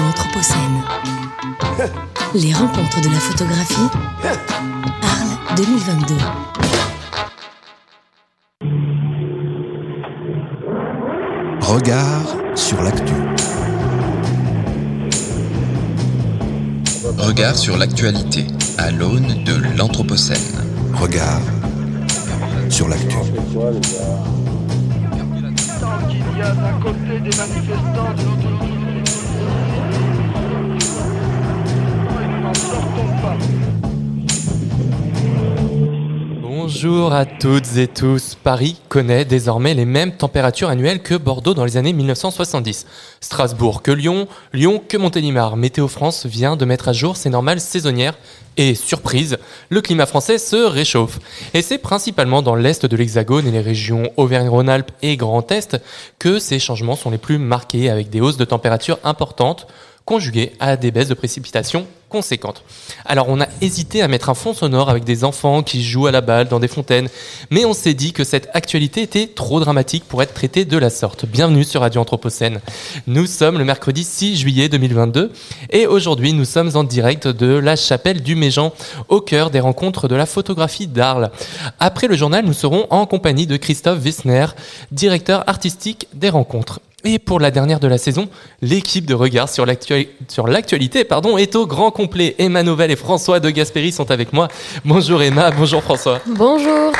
l'Anthropocène. Les rencontres de la photographie. Arles 2022. Regard sur l'actu. Regard sur l'actualité à l'aune de l'Anthropocène. Regard sur l'actu. Tant qu'il y a d'un côté des manifestants, de l'autre Bonjour à toutes et tous. Paris connaît désormais les mêmes températures annuelles que Bordeaux dans les années 1970. Strasbourg que Lyon, Lyon que Montélimar. Météo France vient de mettre à jour ses normales saisonnières et surprise, le climat français se réchauffe. Et c'est principalement dans l'est de l'Hexagone et les régions Auvergne-Rhône-Alpes et Grand Est que ces changements sont les plus marqués avec des hausses de température importantes conjuguées à des baisses de précipitations conséquentes. Alors on a hésité à mettre un fond sonore avec des enfants qui jouent à la balle dans des fontaines, mais on s'est dit que cette actualité était trop dramatique pour être traitée de la sorte. Bienvenue sur Radio Anthropocène. Nous sommes le mercredi 6 juillet 2022 et aujourd'hui nous sommes en direct de la chapelle du Méjean au cœur des rencontres de la photographie d'Arles. Après le journal, nous serons en compagnie de Christophe Wissner, directeur artistique des rencontres. Et pour la dernière de la saison, l'équipe de regard sur l'actualité sur l'actualité, pardon, est au grand complet. Emma Novelle et François de Gasperi sont avec moi. Bonjour Emma, bonjour François. Bonjour.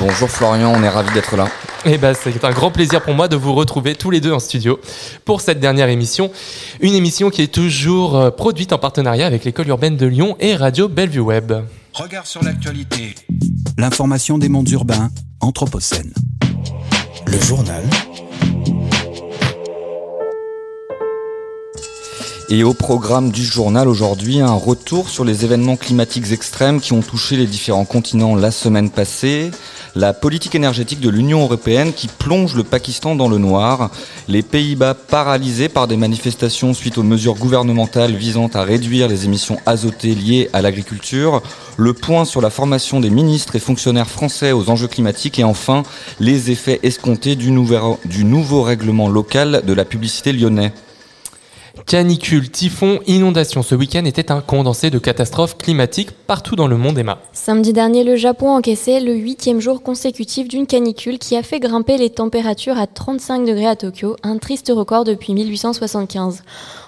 Bonjour Florian, on est ravis d'être là. Et ben c'est un grand plaisir pour moi de vous retrouver tous les deux en studio pour cette dernière émission. Une émission qui est toujours euh, produite en partenariat avec l'école urbaine de Lyon et Radio Bellevue Web. Regard sur l'actualité. L'information des mondes urbains, Anthropocène. Le journal. Et au programme du journal aujourd'hui, un retour sur les événements climatiques extrêmes qui ont touché les différents continents la semaine passée, la politique énergétique de l'Union européenne qui plonge le Pakistan dans le noir, les Pays-Bas paralysés par des manifestations suite aux mesures gouvernementales visant à réduire les émissions azotées liées à l'agriculture, le point sur la formation des ministres et fonctionnaires français aux enjeux climatiques. Et enfin les effets escomptés du nouveau, règlement local de la publicité lyonnais. Canicule, typhon, inondation. Ce week-end était un condensé de catastrophes climatiques partout dans le monde, Emma. Samedi dernier, le Japon encaissait le huitième jour consécutif d'une canicule qui a fait grimper les températures à 35 degrés à Tokyo, un triste record depuis 1875.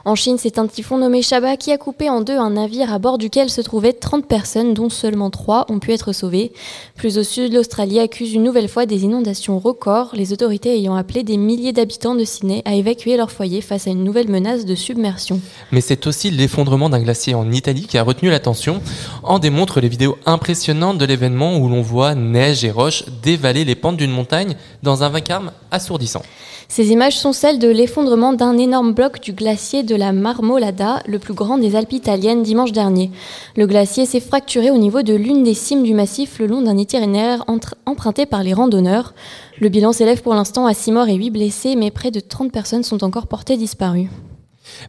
En Chine, c'est un typhon nommé Shaba qui a coupé en deux un navire à bord duquel se trouvaient 30 personnes, dont seulement 3 ont pu être sauvées. Plus au sud, l'Australie accuse une nouvelle fois des inondations records, les autorités ayant appelé des milliers d'habitants de Sydney à évacuer leur foyer face à une nouvelle menace de submersion. Mais c'est aussi l'effondrement d'un glacier en Italie qui a retenu l'attention. En démontre les vidéos impressionnantes de l'événement où l'on voit neige et roches dévaler les pentes d'une montagne dans un vacarme assourdissant. Ces images sont celles de l'effondrement d'un énorme bloc du glacier de la Marmolada, le plus grand des Alpes italiennes, dimanche dernier. Le glacier s'est fracturé au niveau de l'une des cimes du massif le long d'un itinéraire emprunté par les randonneurs. Le bilan s'élève pour l'instant à 6 morts et 8 blessés, mais près de 30 personnes sont encore portées disparues.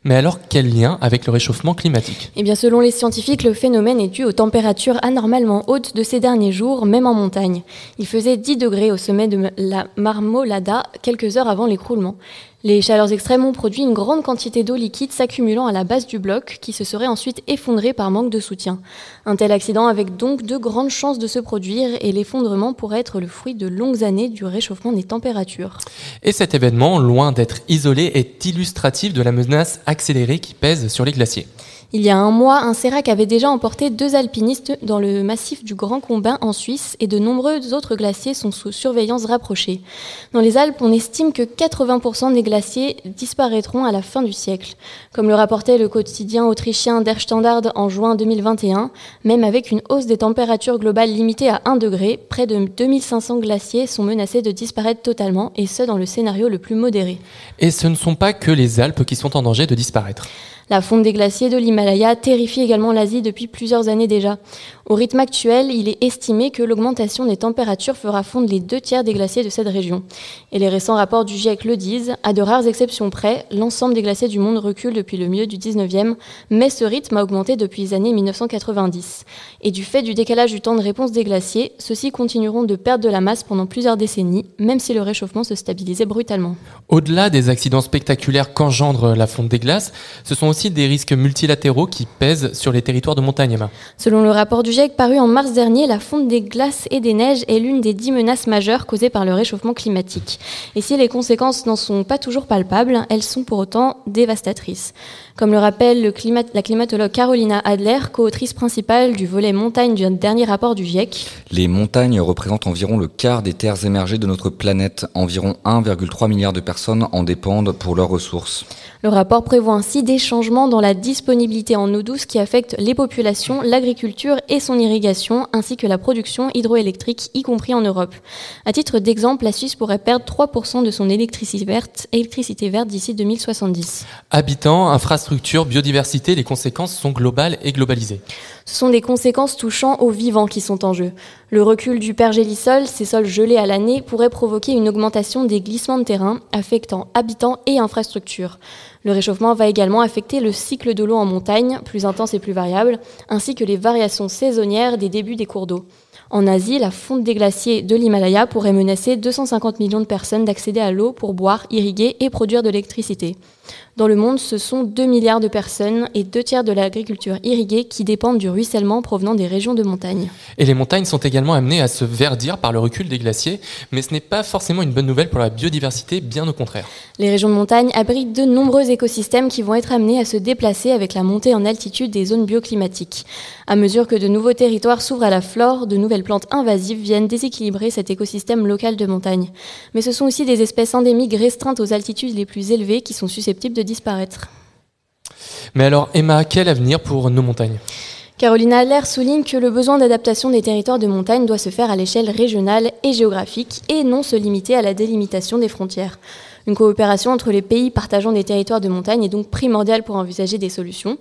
Mais alors, quel lien avec le réchauffement climatique? Eh bien, selon les scientifiques, le phénomène est dû aux températures anormalement hautes de ces derniers jours, même en montagne. Il faisait 10 degrés au sommet de la Marmolada quelques heures avant l'écroulement. Les chaleurs extrêmes ont produit une grande quantité d'eau liquide s'accumulant à la base du bloc, qui se serait ensuite effondré par manque de soutien. Un tel accident avait donc de grandes chances de se produire et l'effondrement pourrait être le fruit de longues années du réchauffement des températures. Et cet événement, loin d'être isolé, est illustratif de la menace accélérée qui pèse sur les glaciers. Il y a un mois, un sérac avait déjà emporté deux alpinistes dans le massif du Grand Combin en Suisse et de nombreux autres glaciers sont sous surveillance rapprochée. Dans les Alpes, on estime que 80% des glaciers disparaîtront à la fin du siècle. Comme le rapportait le quotidien autrichien Der Standard en juin 2021, même avec une hausse des températures globales limitée à 1 degré, près de 2500 glaciers sont menacés de disparaître totalement et ce dans le scénario le plus modéré. Et ce ne sont pas que les Alpes qui sont en danger de disparaître. La fonte des glaciers de l'Himalaya terrifie également l'Asie depuis plusieurs années déjà. Au rythme actuel, il est estimé que l'augmentation des températures fera fondre les deux tiers des glaciers de cette région. Et les récents rapports du GIEC le disent, à de rares exceptions près, l'ensemble des glaciers du monde recule depuis le milieu du 19e, mais ce rythme a augmenté depuis les années 1990. Et du fait du décalage du temps de réponse des glaciers, ceux-ci continueront de perdre de la masse pendant plusieurs décennies, même si le réchauffement se stabilisait brutalement. Au-delà des accidents spectaculaires qu'engendre la fonte des glaces, ce sont aussi des risques multilatéraux qui pèsent sur les territoires de montagne. Selon le rapport du GIEC paru en mars dernier, la fonte des glaces et des neiges est l'une des dix menaces majeures causées par le réchauffement climatique. Et si les conséquences n'en sont pas toujours palpables, elles sont pour autant dévastatrices. Comme le rappelle le climat, la climatologue Carolina Adler, co-autrice principale du volet montagne du dernier rapport du GIEC. Les montagnes représentent environ le quart des terres émergées de notre planète. Environ 1,3 milliard de personnes en dépendent pour leurs ressources. Le rapport prévoit ainsi des changements dans la disponibilité en eau douce qui affectent les populations, l'agriculture et son irrigation, ainsi que la production hydroélectrique, y compris en Europe. À titre d'exemple, la Suisse pourrait perdre 3% de son électricité verte, électricité verte d'ici 2070. Habitants, infrastructures, biodiversité, les conséquences sont globales et globalisées. Ce sont des conséquences touchant aux vivants qui sont en jeu. Le recul du pergélisol, ces sols gelés à l'année, pourrait provoquer une augmentation des glissements de terrain affectant habitants et infrastructures. Le réchauffement va également affecter le cycle de l'eau en montagne, plus intense et plus variable, ainsi que les variations saisonnières des débuts des cours d'eau. En Asie, la fonte des glaciers de l'Himalaya pourrait menacer 250 millions de personnes d'accéder à l'eau pour boire, irriguer et produire de l'électricité. Dans le monde, ce sont 2 milliards de personnes et deux tiers de l'agriculture irriguée qui dépendent du ruissellement provenant des régions de montagne. Et les montagnes sont également amenées à se verdir par le recul des glaciers, mais ce n'est pas forcément une bonne nouvelle pour la biodiversité, bien au contraire. Les régions de montagne abritent de nombreux écosystèmes qui vont être amenés à se déplacer avec la montée en altitude des zones bioclimatiques. À mesure que de nouveaux territoires s'ouvrent à la flore, de nouvelles plantes invasives viennent déséquilibrer cet écosystème local de montagne. Mais ce sont aussi des espèces endémiques restreintes aux altitudes les plus élevées qui sont susceptibles de disparaître. Mais alors, Emma, quel avenir pour nos montagnes? Carolina Adler souligne que le besoin d'adaptation des territoires de montagne doit se faire à l'échelle régionale et géographique et non se limiter à la délimitation des frontières. Une coopération entre les pays partageant des territoires de montagne est donc primordiale pour envisager des solutions.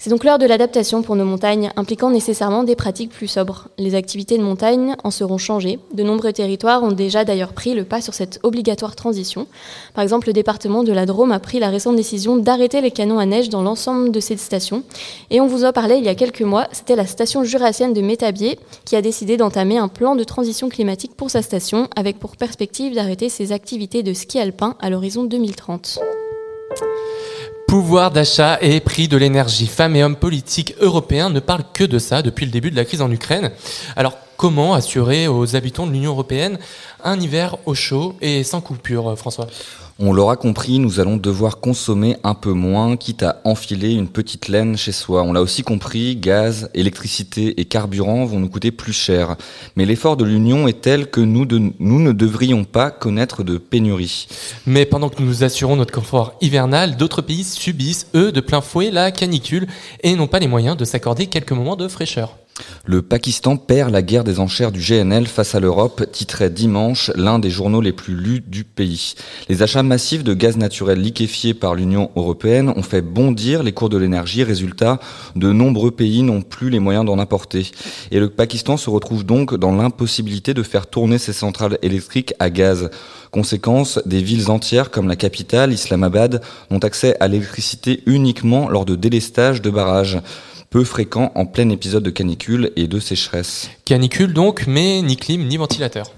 C'est donc l'heure de l'adaptation pour nos montagnes, impliquant nécessairement des pratiques plus sobres. Les activités de montagne en seront changées. De nombreux territoires ont déjà d'ailleurs pris le pas sur cette obligatoire transition. Par exemple, le département de la Drôme a pris la récente décision d'arrêter les canons à neige dans l'ensemble de ses stations. Et on vous en parlait il y a quelques mois, c'était la station jurassienne de Métabier qui a décidé d'entamer un plan de transition climatique pour sa station, avec pour perspective d'arrêter ses activités de ski alpin à l'horizon 2030. Pouvoir d'achat et prix de l'énergie. Femmes et hommes politiques européens ne parlent que de ça depuis le début de la crise en Ukraine. Alors comment assurer aux habitants de l'Union européenne un hiver au chaud et sans coupure, François? On l'aura compris, nous allons devoir consommer un peu moins, quitte à enfiler une petite laine chez soi. On l'a aussi compris, gaz, électricité et carburant vont nous coûter plus cher. Mais l'effort de l'Union est tel que nous, ne devrions pas connaître de pénurie. Mais pendant que nous nous assurons notre confort hivernal, d'autres pays subissent, eux, de plein fouet la canicule et n'ont pas les moyens de s'accorder quelques moments de fraîcheur. Le Pakistan perd la guerre des enchères du GNL face à l'Europe, titrait dimanche l'un des journaux les plus lus du pays. Les achats massifs de gaz naturel liquéfié par l'Union européenne ont fait bondir les cours de l'énergie. Résultat, de nombreux pays n'ont plus les moyens d'en apporter. Et le Pakistan se retrouve donc dans l'impossibilité de faire tourner ses centrales électriques à gaz. Conséquence, des villes entières comme la capitale, Islamabad, n'ont accès à l'électricité uniquement lors de délestage de barrages peu fréquent en plein épisode de canicule et de sécheresse. Canicule donc, mais ni clim ni ventilateur.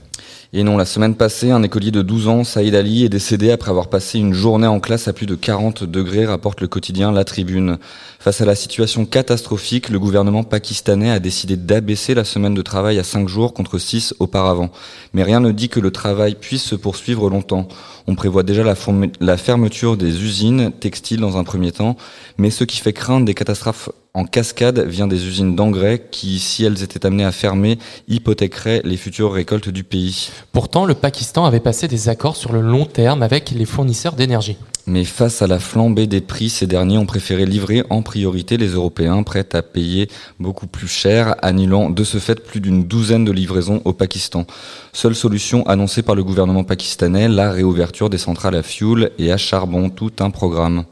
Et non, la semaine passée, un écolier de 12 ans, Saïd Ali, est décédé après avoir passé une journée en classe à plus de 40 degrés, rapporte le quotidien La Tribune. Face à la situation catastrophique, le gouvernement pakistanais a décidé d'abaisser la semaine de travail à 5 jours contre 6 auparavant. Mais rien ne dit que le travail puisse se poursuivre longtemps. On prévoit déjà la, la fermeture des usines textiles dans un premier temps, mais ce qui fait craindre des catastrophes en cascade vient des usines d'engrais qui, si elles étaient amenées à fermer, hypothéqueraient les futures récoltes du pays. Pourtant, le Pakistan avait passé des accords sur le long terme avec les fournisseurs d'énergie. Mais face à la flambée des prix, ces derniers ont préféré livrer en priorité les Européens prêts à payer beaucoup plus cher, annulant de ce fait plus d'une douzaine de livraisons au Pakistan. Seule solution annoncée par le gouvernement pakistanais, la réouverture des centrales à fioul et à charbon, tout un programme.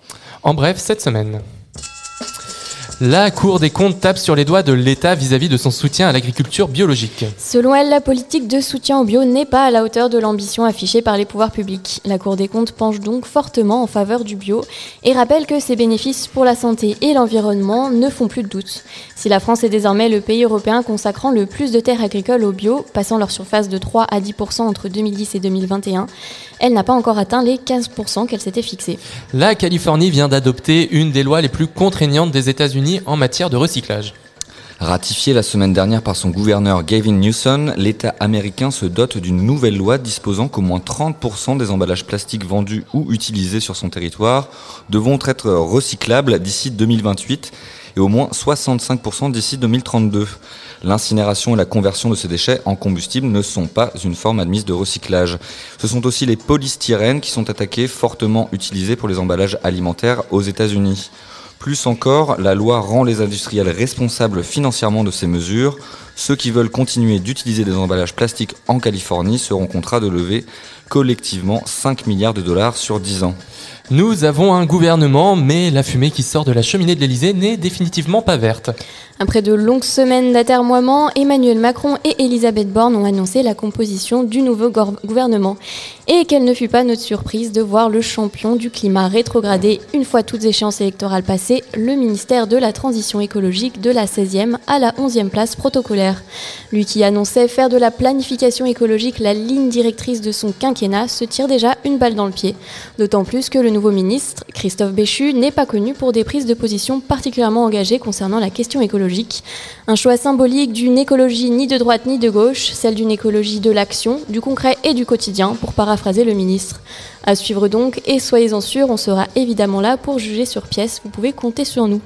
En bref, cette semaine. La Cour des comptes tape sur les doigts de l'État vis-à-vis de son soutien à l'agriculture biologique. Selon elle, la politique de soutien au bio n'est pas à la hauteur de l'ambition affichée par les pouvoirs publics. La Cour des comptes penche donc fortement en faveur du bio et rappelle que ses bénéfices pour la santé et l'environnement ne font plus de doute. Si la France est désormais le pays européen consacrant le plus de terres agricoles au bio, passant leur surface de 3 à 10% entre 2010 et 2021, elle n'a pas encore atteint les 15% qu'elle s'était fixés. La Californie vient d'adopter une des lois les plus contraignantes des États-Unis en matière de recyclage. Ratifié la semaine dernière par son gouverneur Gavin Newsom, l'État américain se dote d'une nouvelle loi disposant qu'au moins 30% des emballages plastiques vendus ou utilisés sur son territoire devront être recyclables d'ici 2028 et au moins 65% d'ici 2032. L'incinération et la conversion de ces déchets en combustible ne sont pas une forme admise de recyclage. Ce sont aussi les polystyrènes qui sont attaqués, fortement utilisés pour les emballages alimentaires aux États-Unis. Plus encore, la loi rend les industriels responsables financièrement de ces mesures. Ceux qui veulent continuer d'utiliser des emballages plastiques en Californie seront contraints de lever collectivement 5 milliards de dollars sur 10 ans. Nous avons un gouvernement, mais la fumée qui sort de la cheminée de l'Elysée n'est définitivement pas verte. Après de longues semaines d'atermoiement, Emmanuel Macron et Elisabeth Borne ont annoncé la composition du nouveau gouvernement. Et quelle ne fut pas notre surprise de voir le champion du climat rétrogradé, une fois toutes échéances électorales passées, le ministère de la Transition écologique de la 16e à la 11e place protocolaire. Lui qui annonçait faire de la planification écologique la ligne directrice de son quinquennat se tire déjà une balle dans le pied. D'autant plus que le nouveau ministre, Christophe Béchu, n'est pas connu pour des prises de position particulièrement engagées concernant la question écologique. Un choix symbolique d'une écologie ni de droite ni de gauche, celle d'une écologie de l'action, du concret et du quotidien, pour paraphraser le ministre. À suivre donc, et soyez-en sûrs, on sera évidemment là pour juger sur pièce, vous pouvez compter sur nous.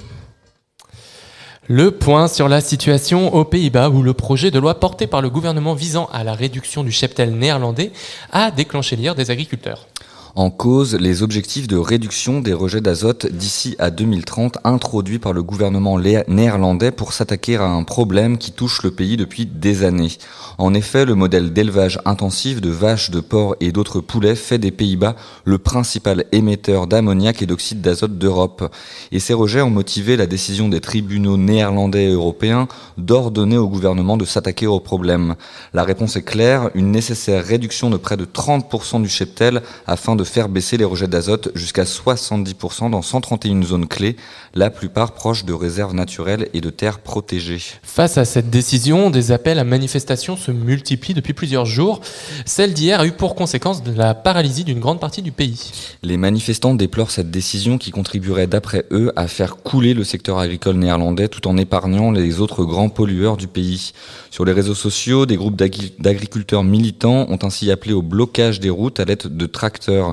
Le point sur la situation aux Pays-Bas où le projet de loi porté par le gouvernement visant à la réduction du cheptel néerlandais a déclenché l'ire des agriculteurs en cause les objectifs de réduction des rejets d'azote d'ici à 2030 introduits par le gouvernement néerlandais pour s'attaquer à un problème qui touche le pays depuis des années. En effet, le modèle d'élevage intensif de vaches, de porcs et d'autres poulets fait des Pays-Bas le principal émetteur d'ammoniac et d'oxyde d'azote d'Europe. Et ces rejets ont motivé la décision des tribunaux néerlandais et européens d'ordonner au gouvernement de s'attaquer au problème. La réponse est claire, une nécessaire réduction de près de 30% du cheptel afin de faire baisser les rejets d'azote jusqu'à 70% dans 131 zones clés, la plupart proches de réserves naturelles et de terres protégées. Face à cette décision, des appels à manifestations se multiplient depuis plusieurs jours. Celle d'hier a eu pour conséquence de la paralysie d'une grande partie du pays. Les manifestants déplorent cette décision qui contribuerait d'après eux à faire couler le secteur agricole néerlandais tout en épargnant les autres grands pollueurs du pays. Sur les réseaux sociaux, des groupes d'agriculteurs militants ont ainsi appelé au blocage des routes à l'aide de tracteurs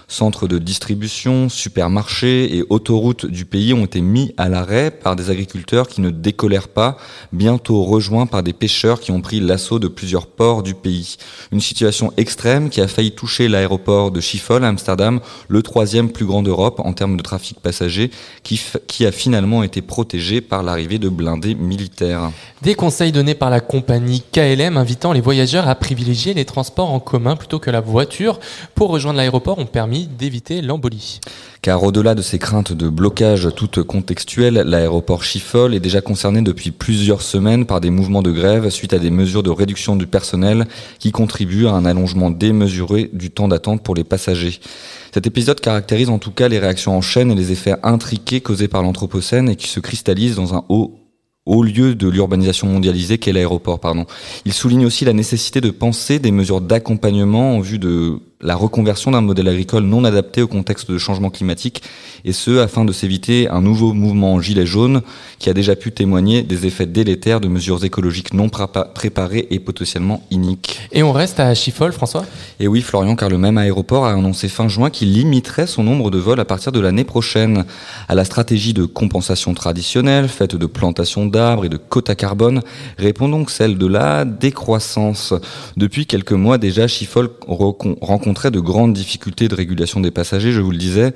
centres de distribution, supermarchés et autoroutes du pays ont été mis à l'arrêt par des agriculteurs qui ne décolèrent pas, bientôt rejoints par des pêcheurs qui ont pris l'assaut de plusieurs ports du pays. Une situation extrême qui a failli toucher l'aéroport de Schiphol à Amsterdam, le troisième plus grand d'Europe en termes de trafic passager, qui, qui a finalement été protégé par l'arrivée de blindés militaires. Des conseils donnés par la compagnie KLM invitant les voyageurs à privilégier les transports en commun plutôt que la voiture pour rejoindre l'aéroport ont permis d'éviter l'embolie. Car au-delà de ces craintes de blocage toutes contextuelles, l'aéroport Schiphol est déjà concerné depuis plusieurs semaines par des mouvements de grève suite à des mesures de réduction du personnel qui contribuent à un allongement démesuré du temps d'attente pour les passagers. Cet épisode caractérise en tout cas les réactions en chaîne et les effets intriqués causés par l'Anthropocène et qui se cristallisent dans un haut au lieu de l'urbanisation mondialisée qu'est l'aéroport. Pardon. Il souligne aussi la nécessité de penser des mesures d'accompagnement en vue de la reconversion d'un modèle agricole non adapté au contexte de changement climatique, et ce, afin de s'éviter un nouveau mouvement gilet jaune qui a déjà pu témoigner des effets délétères de mesures écologiques non préparées et potentiellement iniques. Et on reste à Schiphol, François? Et oui, Florian, car le même aéroport a annoncé fin juin qu'il limiterait son nombre de vols à partir de l'année prochaine. À la stratégie de compensation traditionnelle, faite de plantation d'arbres et de quotas carbone, répond donc celle de la décroissance. Depuis quelques mois déjà, Schiphol rencontre de grandes difficultés de régulation des passagers, je vous le disais,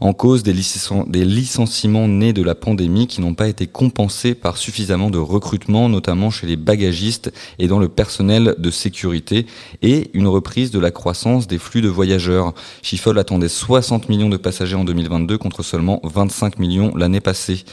en cause des, licenciements nés de la pandémie qui n'ont pas été compensés par suffisamment de recrutement, notamment chez les bagagistes et dans le personnel de sécurité, et une reprise de la croissance des flux de voyageurs. Schiphol attendait 60 millions de passagers en 2022 contre seulement 25 millions l'année passée.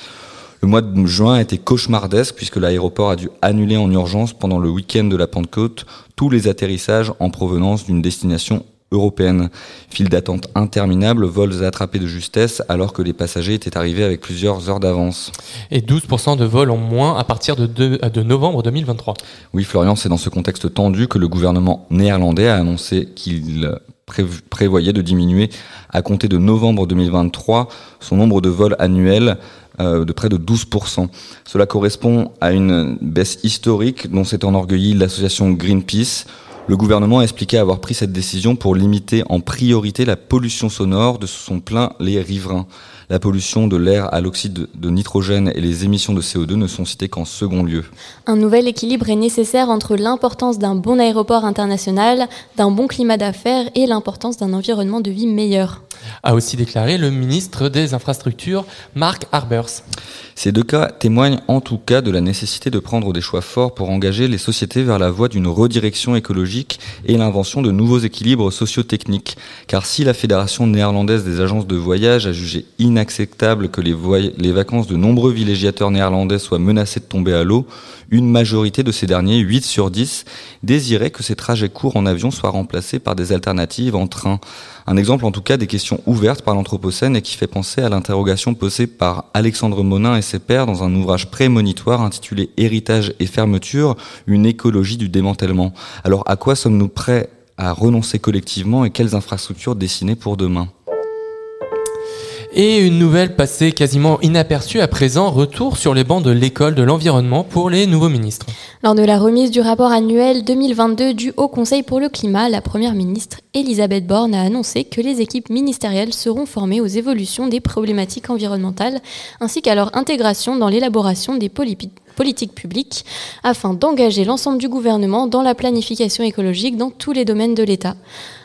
Le mois de juin a été cauchemardesque puisque l'aéroport a dû annuler en urgence pendant le week-end de la Pentecôte tous les atterrissages en provenance d'une destination européenne. File d'attente interminable, vols attrapés de justesse alors que les passagers étaient arrivés avec plusieurs heures d'avance. Et 12% de vols en moins à partir de, de novembre 2023. Oui, Florian, c'est dans ce contexte tendu que le gouvernement néerlandais a annoncé qu'il prévoyait de diminuer à compter de novembre 2023 son nombre de vols annuels euh, de près de 12%. Cela correspond à une baisse historique dont s'est enorgueillie l'association Greenpeace. Le gouvernement a expliqué avoir pris cette décision pour limiter en priorité la pollution sonore de son plein les riverains. La pollution de l'air à l'oxyde de nitrogène et les émissions de CO2 ne sont citées qu'en second lieu. Un nouvel équilibre est nécessaire entre l'importance d'un bon aéroport international, d'un bon climat d'affaires et l'importance d'un environnement de vie meilleur a aussi déclaré le ministre des Infrastructures, Mark Harbers. Ces deux cas témoignent en tout cas de la nécessité de prendre des choix forts pour engager les sociétés vers la voie d'une redirection écologique et l'invention de nouveaux équilibres socio-techniques. Car si la Fédération néerlandaise des agences de voyage a jugé inacceptable que les, les vacances de nombreux villégiateurs néerlandais soient menacées de tomber à l'eau, une majorité de ces derniers, 8 sur 10, désiraient que ces trajets courts en avion soient remplacés par des alternatives en train. Un exemple en tout cas des questions ouvertes par l'Anthropocène et qui fait penser à l'interrogation posée par Alexandre Monin et ses pairs dans un ouvrage prémonitoire intitulé Héritage et fermeture, une écologie du démantèlement. Alors à quoi sommes-nous prêts à renoncer collectivement et quelles infrastructures dessiner pour demain? Et une nouvelle passée quasiment inaperçue à présent, retour sur les bancs de l'école de l'environnement pour les nouveaux ministres. Lors de la remise du rapport annuel 2022 du Haut Conseil pour le climat, la Première ministre Elisabeth Borne a annoncé que les équipes ministérielles seront formées aux évolutions des problématiques environnementales ainsi qu'à leur intégration dans l'élaboration des politiques publiques afin d'engager l'ensemble du gouvernement dans la planification écologique dans tous les domaines de l'État.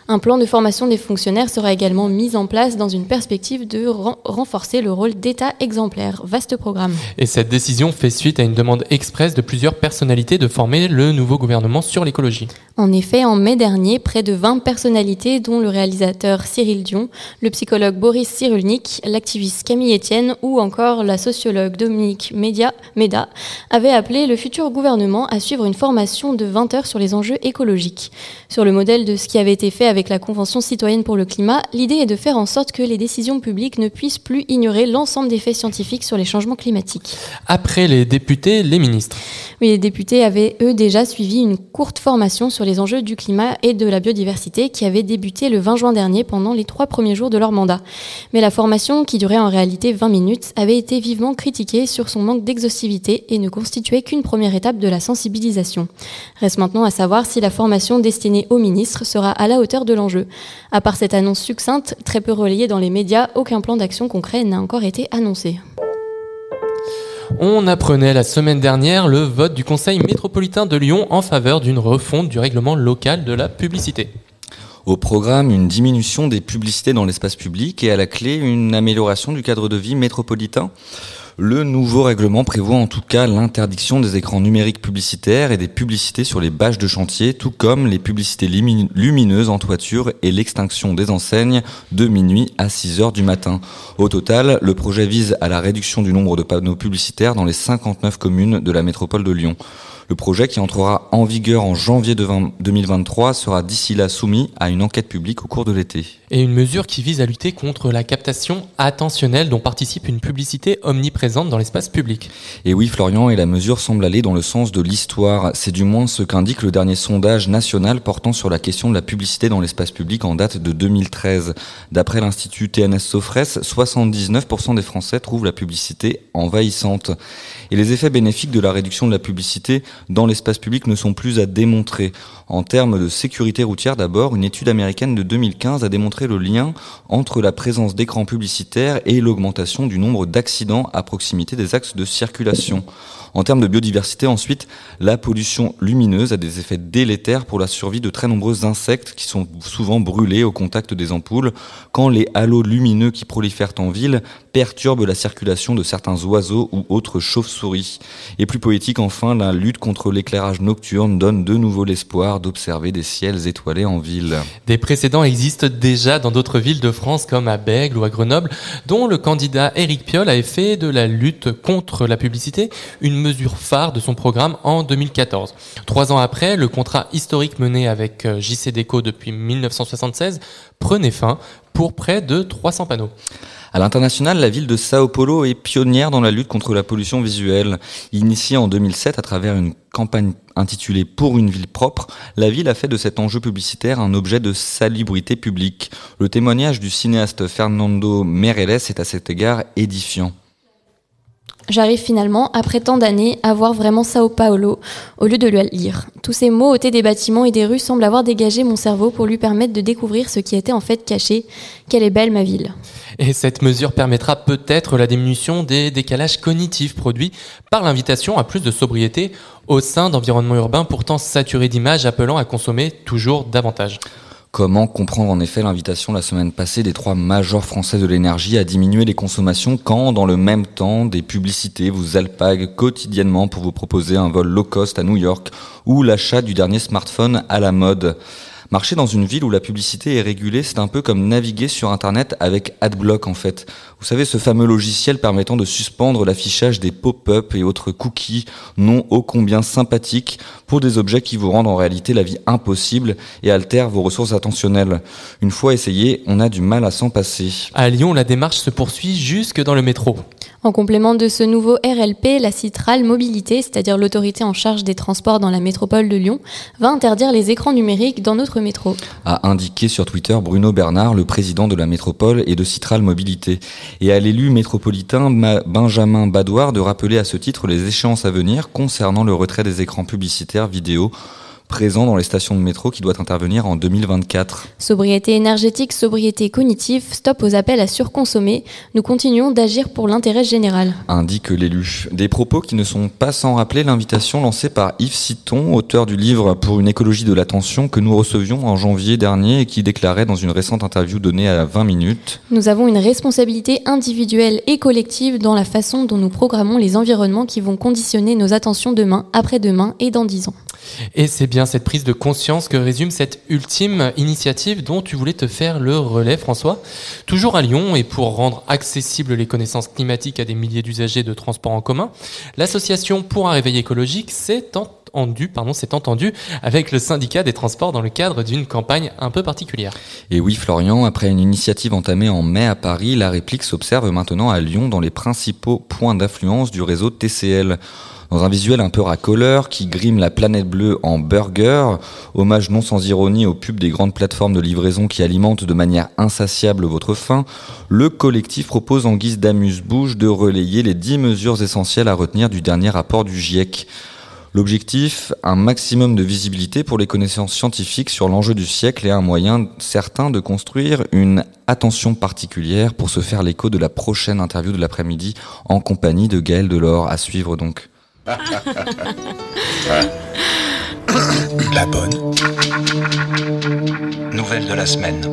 Un plan de formation des fonctionnaires sera également mis en place dans une perspective de renforcer le rôle d'État exemplaire. Vaste programme. Et cette décision fait suite à une demande expresse de plusieurs personnalités de former le nouveau gouvernement sur l'écologie. En effet, en mai dernier, près de 20 personnalités, dont le réalisateur Cyril Dion, le psychologue Boris Cyrulnik, l'activiste Camille Etienne ou encore la sociologue Dominique Média, Méda, avaient appelé le futur gouvernement à suivre une formation de 20 heures sur les enjeux écologiques. Sur le modèle de ce qui avait été fait avec la Convention citoyenne pour le climat, l'idée est de faire en sorte que les décisions publiques ne puissent plus ignorer l'ensemble des faits scientifiques sur les changements climatiques. Après les députés, les ministres. Oui, les députés avaient, eux, déjà suivi une courte formation sur les enjeux du climat et de la biodiversité qui avait débuté le 20 juin dernier pendant les trois premiers jours de leur mandat. Mais la formation, qui durait en réalité 20 minutes, avait été vivement critiquée sur son manque d'exhaustivité et ne constituait qu'une première étape de la sensibilisation. Reste maintenant à savoir si la formation destinée aux ministres sera à la hauteur de l'enjeu. À part cette annonce succincte, très peu relayée dans les médias, aucun plan d'action concret n'a encore été annoncé. On apprenait la semaine dernière le vote du Conseil métropolitain de Lyon en faveur d'une refonte du règlement local de la publicité. Au programme, une diminution des publicités dans l'espace public et à la clé, une amélioration du cadre de vie métropolitain. Le nouveau règlement prévoit en tout cas l'interdiction des écrans numériques publicitaires et des publicités sur les bâches de chantier, tout comme les publicités lumineuses en toiture et l'extinction des enseignes de minuit à 6 heures du matin. Au total, le projet vise à la réduction du nombre de panneaux publicitaires dans les 59 communes de la métropole de Lyon. Le projet, qui entrera en vigueur en janvier 2023, sera d'ici là soumis à une enquête publique au cours de l'été. Et une mesure qui vise à lutter contre la captation attentionnelle dont participe une publicité omniprésente dans l'espace public. Et oui, Florian, et la mesure semble aller dans le sens de l'histoire. C'est du moins ce qu'indique le dernier sondage national portant sur la question de la publicité dans l'espace public en date de 2013. D'après l'Institut TNS Sofres, 79% des Français trouvent la publicité envahissante. Et les effets bénéfiques de la réduction de la publicité dans l'espace public ne sont plus à démontrer. En termes de sécurité routière d'abord, une étude américaine de 2015 a démontré le lien entre la présence d'écrans publicitaires et l'augmentation du nombre d'accidents à proximité des axes de circulation. En termes de biodiversité, ensuite, la pollution lumineuse a des effets délétères pour la survie de très nombreux insectes qui sont souvent brûlés au contact des ampoules, quand les halos lumineux qui prolifèrent en ville perturbent la circulation de certains oiseaux ou autres chauves-souris. Et plus poétique, enfin, la lutte contre l'éclairage nocturne donne de nouveau l'espoir d'observer des ciels étoilés en ville. Des précédents existent déjà dans d'autres villes de France comme à Bègle ou à Grenoble, dont le candidat Éric Piolle avait fait de la lutte contre la publicité une mesure phare de son programme en 2014. Trois ans après, le contrat historique mené avec euh, JC Déco depuis 1976 prenait fin pour près de 300 panneaux. À l'international, la ville de Sao Paulo est pionnière dans la lutte contre la pollution visuelle. Initiée en 2007 à travers une campagne intitulée Pour une ville propre, la ville a fait de cet enjeu publicitaire un objet de salubrité publique. Le témoignage du cinéaste Fernando Meirelles est à cet égard édifiant. J'arrive finalement, après tant d'années, à voir vraiment Sao Paulo au lieu de le lire. Tous ces mots ôtés des bâtiments et des rues semblent avoir dégagé mon cerveau pour lui permettre de découvrir ce qui était en fait caché. Quelle est belle ma ville. Et cette mesure permettra peut-être la diminution des décalages cognitifs produits par l'invitation à plus de sobriété au sein d'environnements urbains pourtant saturés d'images appelant à consommer toujours davantage. Comment comprendre en effet l'invitation la semaine passée des trois majors français de l'énergie à diminuer les consommations quand, dans le même temps, des publicités vous alpaguent quotidiennement pour vous proposer un vol low cost à New York ou l'achat du dernier smartphone à la mode Marcher dans une ville où la publicité est régulée, c'est un peu comme naviguer sur Internet avec AdBlock en fait. Vous savez, ce fameux logiciel permettant de suspendre l'affichage des pop-up et autres cookies non ô combien sympathiques pour des objets qui vous rendent en réalité la vie impossible et altèrent vos ressources attentionnelles. Une fois essayé, on a du mal à s'en passer. À Lyon, la démarche se poursuit jusque dans le métro. En complément de ce nouveau RLP, la Citral Mobilité, c'est-à-dire l'autorité en charge des transports dans la métropole de Lyon, va interdire les écrans numériques dans notre A indiqué sur Twitter Bruno Bernard, le président de la métropole et de Citral Mobilité. Et à l'élu métropolitain Benjamin Badoir de rappeler à ce titre les échéances à venir concernant le retrait des écrans publicitaires vidéo présent dans les stations de métro qui doit intervenir en 2024. Sobriété énergétique, sobriété cognitive, stop aux appels à surconsommer. Nous continuons d'agir pour l'intérêt général. Indique l'élu. Des propos qui ne sont pas sans rappeler l'invitation lancée par Yves Citon, auteur du livre Pour une écologie de l'attention que nous recevions en janvier dernier et qui déclarait dans une récente interview donnée à 20 minutes. Nous avons une responsabilité individuelle et collective dans la façon dont nous programmons les environnements qui vont conditionner nos attentions demain, après-demain et dans 10 ans. Et c'est bien cette prise de conscience que résume cette ultime initiative dont tu voulais te faire le relais, François. Toujours à Lyon, et pour rendre accessibles les connaissances climatiques à des milliers d'usagers de transports en commun, l'association pour un réveil écologique s'est entendu, pardon, s'est entendu avec le syndicat des transports dans le cadre d'une campagne un peu particulière. Et oui, Florian, après une initiative entamée en mai à Paris, la réplique s'observe maintenant à Lyon dans les principaux points d'influence du réseau TCL dans un visuel un peu racoleur qui grime la planète bleue en burger, hommage non sans ironie aux pubs des grandes plateformes de livraison qui alimentent de manière insatiable votre faim, le collectif propose en guise d'amuse-bouche de relayer les 10 mesures essentielles à retenir du dernier rapport du GIEC. L'objectif, un maximum de visibilité pour les connaissances scientifiques sur l'enjeu du siècle et un moyen certain de construire une attention particulière pour se faire l'écho de la prochaine interview de l'après-midi en compagnie de Gaël Delors. À suivre donc. La bonne. Nouvelle de la semaine.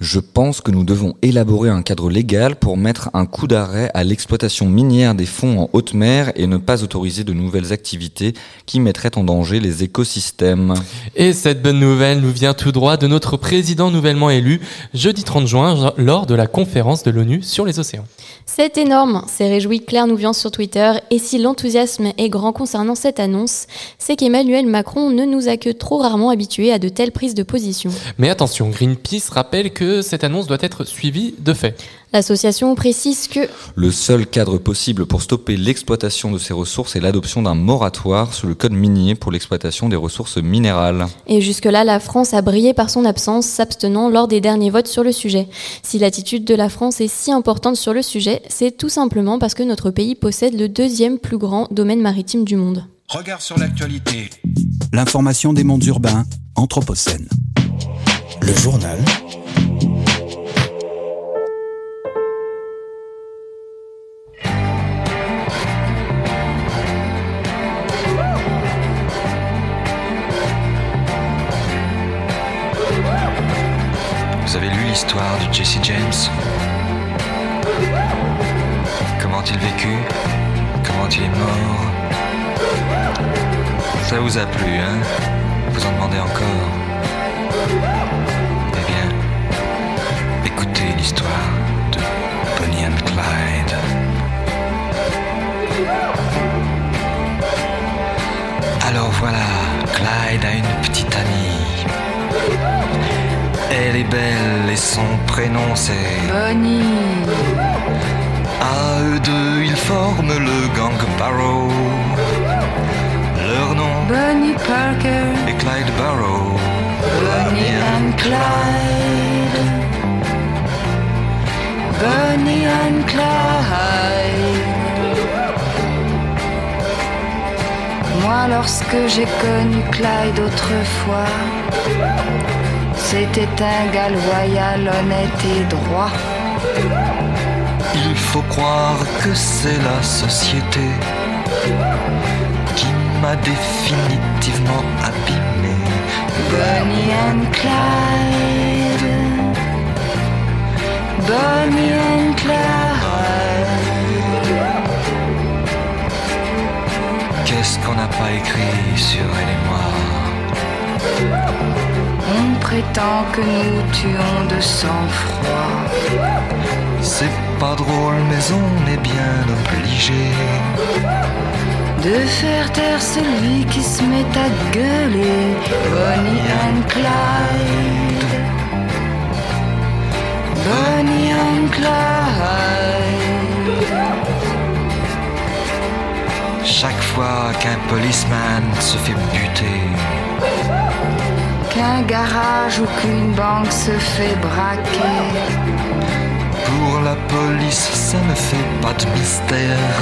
Je pense que nous devons élaborer un cadre légal pour mettre un coup d'arrêt à l'exploitation minière des fonds en haute mer et ne pas autoriser de nouvelles activités qui mettraient en danger les écosystèmes. Et cette bonne nouvelle nous vient tout droit de notre président nouvellement élu jeudi 30 juin lors de la conférence de l'ONU sur les océans. C'est énorme, s'est réjoui Claire Nouvian sur Twitter, et si l'enthousiasme est grand concernant cette annonce, c'est qu'Emmanuel Macron ne nous a que trop rarement habitués à de telles prises de position. Mais attention, Greenpeace rappelle que cette annonce doit être suivie de fait. L'association précise que le seul cadre possible pour stopper l'exploitation de ces ressources est l'adoption d'un moratoire sous le code minier pour l'exploitation des ressources minérales. Et jusque-là, la France a brillé par son absence, s'abstenant lors des derniers votes sur le sujet. Si l'attitude de la France est si importante sur le sujet, c'est tout simplement parce que notre pays possède le deuxième plus grand domaine maritime du monde. Regard sur l'actualité. L'information des mondes urbains, Anthropocène. Le journal Vous avez lu l'histoire de Jesse James? Comment il vécu Comment il est mort? Ça vous a plu, hein? Vous en demandez encore? Eh bien, écoutez l'histoire de Bonnie and Clyde. Alors voilà, Clyde a une petite. Elle est belle et son prénom c'est Bonnie. À eux deux, ils forment le gang Barrow. Leur nom Bonnie Parker. est Clyde Barrow. Bonnie and Clyde. Bonnie and Clyde. Moi, lorsque j'ai connu Clyde autrefois, c'était un gars loyal, honnête et droit. Il faut croire que c'est la société qui m'a définitivement abîmé. Bonnie and Clyde. Bonnie and Clyde. Qu'est-ce qu'on n'a pas écrit sur elle et moi? On prétend que nous tuons de sang-froid. C'est pas drôle, mais on est bien obligé. De faire taire celui qui se met à gueuler. Bonnie and Clyde. Bonnie and Clyde. Chaque fois qu'un policeman se fait buter, Qu'un garage ou qu'une banque se fait braquer. pour la police, ça ne fait pas de mystère.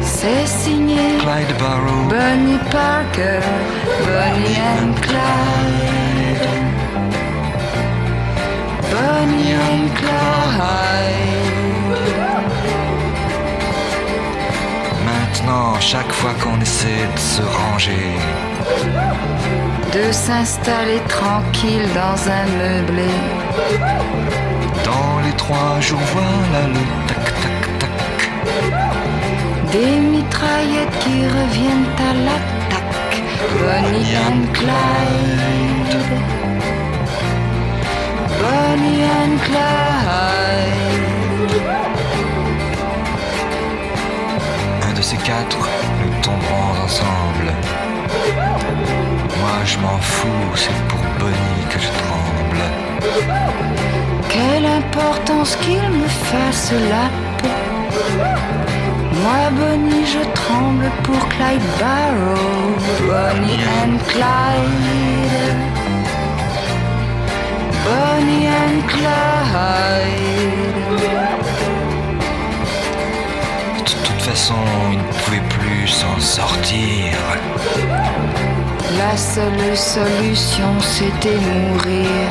C'est signé Clyde Barrow, Bonnie Parker, Bonnie and Clyde. Bonnie and Clyde. maintenant, chaque fois qu'on essaie de se ranger, De s'installer tranquille dans un meublé. dans les trois jours, voilà le tac tac tac. Des mitraillettes qui reviennent à l'attaque. Bonnie and Clyde. Bonnie and Clyde. Un de ces quatre, nous tomberons ensemble. Moi je m'en fous, c'est pour Bonnie que je tremble. Quelle importance qu'il me fasse la peau. Moi, Bonnie, je tremble pour Clyde Barrow. Bonnie and Clyde. Bonnie and Clyde. De toute façon, il ne pouvait plus s'en sortir. La seule solution, c'était mourir.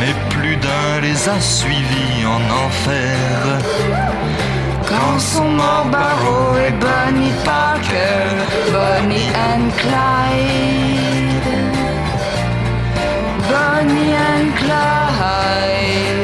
Mais plus d'un les a suivis en enfer. Quand sont morts Barrow et Bonnie Parker, Bonnie and Clyde. Bonnie and Clyde.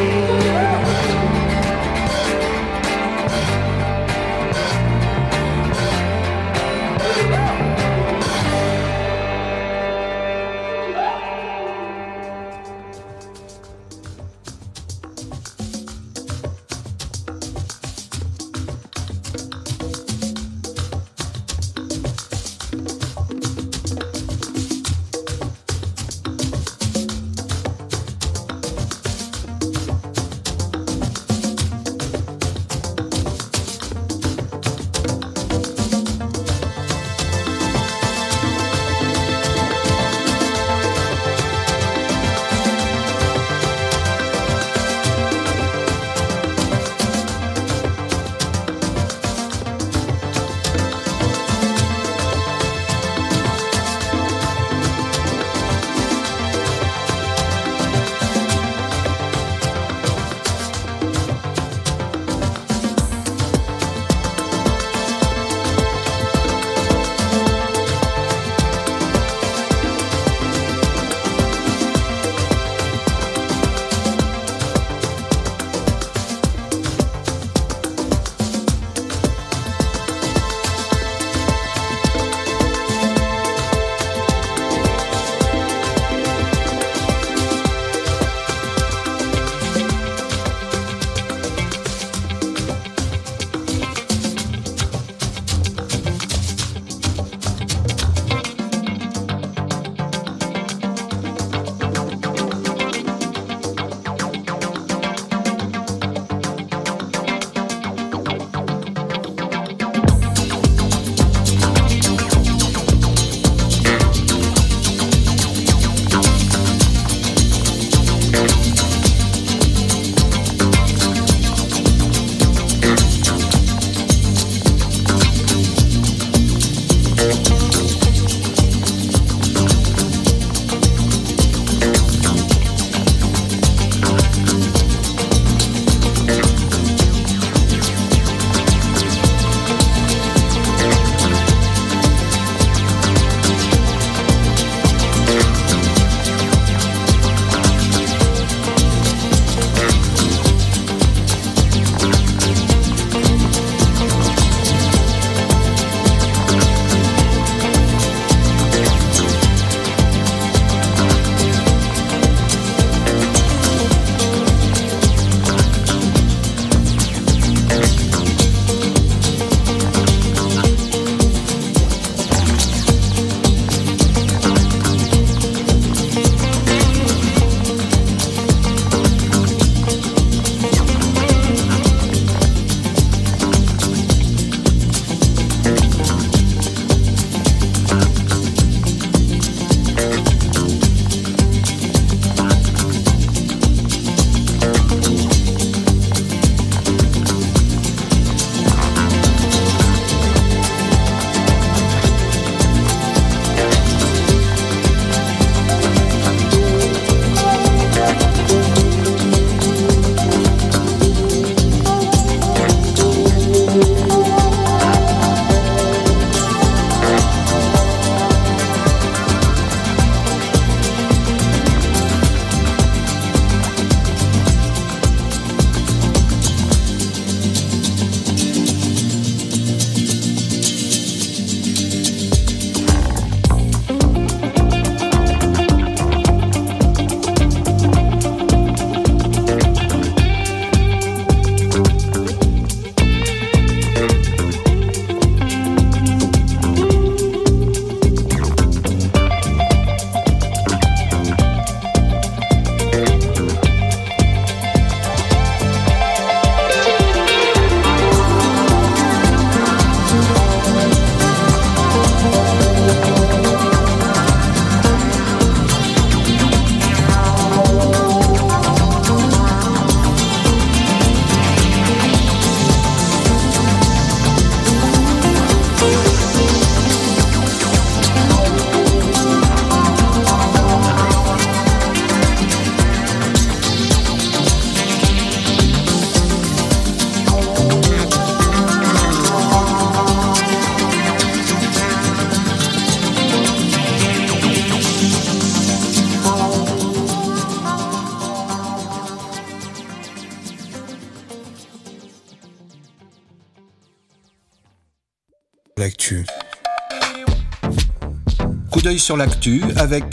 Coup d'œil sur l'actu avec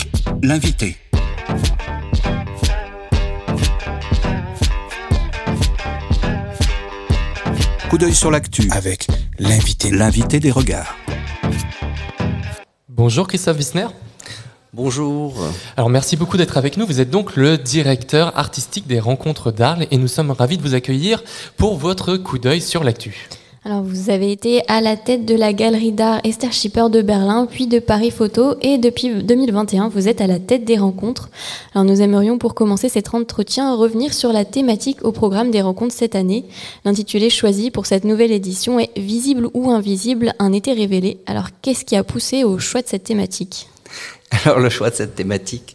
l'invité. Coup d'œil sur l'actu avec l'invité. L'invité des regards. Bonjour Christophe Wissner. Bonjour. Alors merci beaucoup d'être avec nous. Vous êtes donc le directeur artistique des rencontres d'Arles et nous sommes ravis de vous accueillir pour votre coup d'œil sur l'actu. Alors, vous avez été à la tête de la galerie d'art Esther Schipper de Berlin, puis de Paris Photo, et depuis 2021, vous êtes à la tête des rencontres. Alors, nous aimerions, pour commencer cet entretien, revenir sur la thématique au programme des rencontres cette année. L'intitulé choisi pour cette nouvelle édition est Visible ou invisible, un été révélé. Alors, qu'est-ce qui a poussé au choix de cette thématique? Alors, le choix de cette thématique,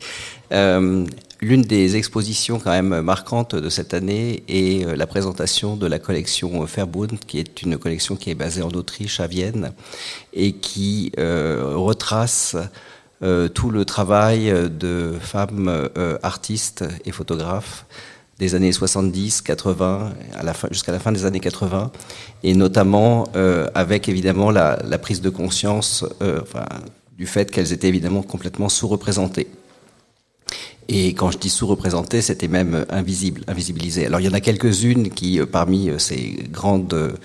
euh, L'une des expositions quand même marquantes de cette année est euh, la présentation de la collection Verbund, qui est une collection qui est basée en Autriche, à Vienne, et qui euh, retrace euh, tout le travail de femmes artistes et photographes des années 70, 80, jusqu'à la fin des années 80, et notamment avec évidemment la, prise de conscience du fait qu'elles étaient évidemment complètement sous-représentées. Et quand je dis sous-représenté, c'était même invisible, invisibilisé. Alors il y en a quelques-unes qui, euh, parmi euh, ces grandes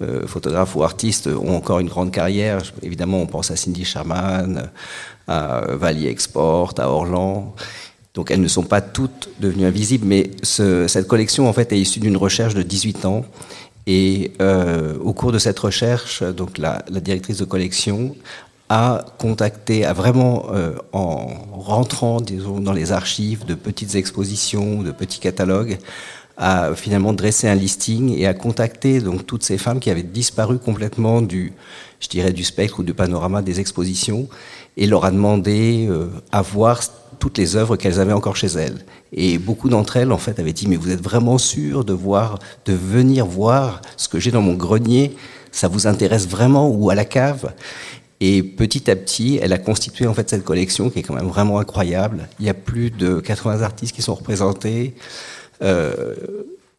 euh, photographes ou artistes, ont encore une grande carrière. Évidemment, on pense à Cindy Sherman, à Valley Export, à Orlan. Donc elles ne sont pas toutes devenues invisibles, mais ce, cette collection en fait est issue d'une recherche de 18 ans. Et euh, au cours de cette recherche, donc la directrice de collection a contacté, a vraiment, euh, en rentrant disons, dans les archives de petites expositions, de petits catalogues, a finalement dressé un listing et a contacté donc toutes ces femmes qui avaient disparu complètement du, je dirais, du spectre ou du panorama des expositions et leur a demandé euh, à voir toutes les œuvres qu'elles avaient encore chez elles. Et beaucoup d'entre elles, en fait, avaient dit, mais vous êtes vraiment sûr de voir, de venir voir ce que j'ai dans mon grenier? Ça vous intéresse vraiment ou à la cave? Et petit à petit, elle a constitué en fait cette collection qui est quand même vraiment incroyable. Il y a plus de 80 artistes qui sont représentés, euh,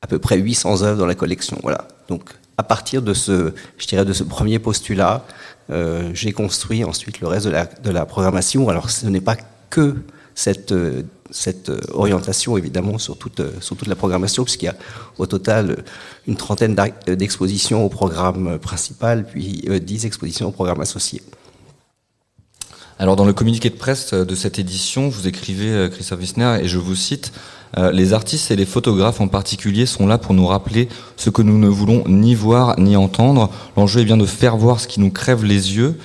à peu près 800 œuvres dans la collection. Voilà. Donc, à partir de ce, je dirais, de ce premier postulat, euh, j'ai construit ensuite le reste de la, de la programmation. Alors, ce n'est pas que cette cette orientation évidemment sur toute, sur toute la programmation, puisqu'il y a au total une trentaine d'expositions au programme principal, puis 10 expositions au programme associé. Alors dans le communiqué de presse de cette édition, vous écrivez, Christophe Wissner, et je vous cite, les artistes et les photographes en particulier sont là pour nous rappeler ce que nous ne voulons ni voir ni entendre. L'enjeu est bien de faire voir ce qui nous crève les yeux.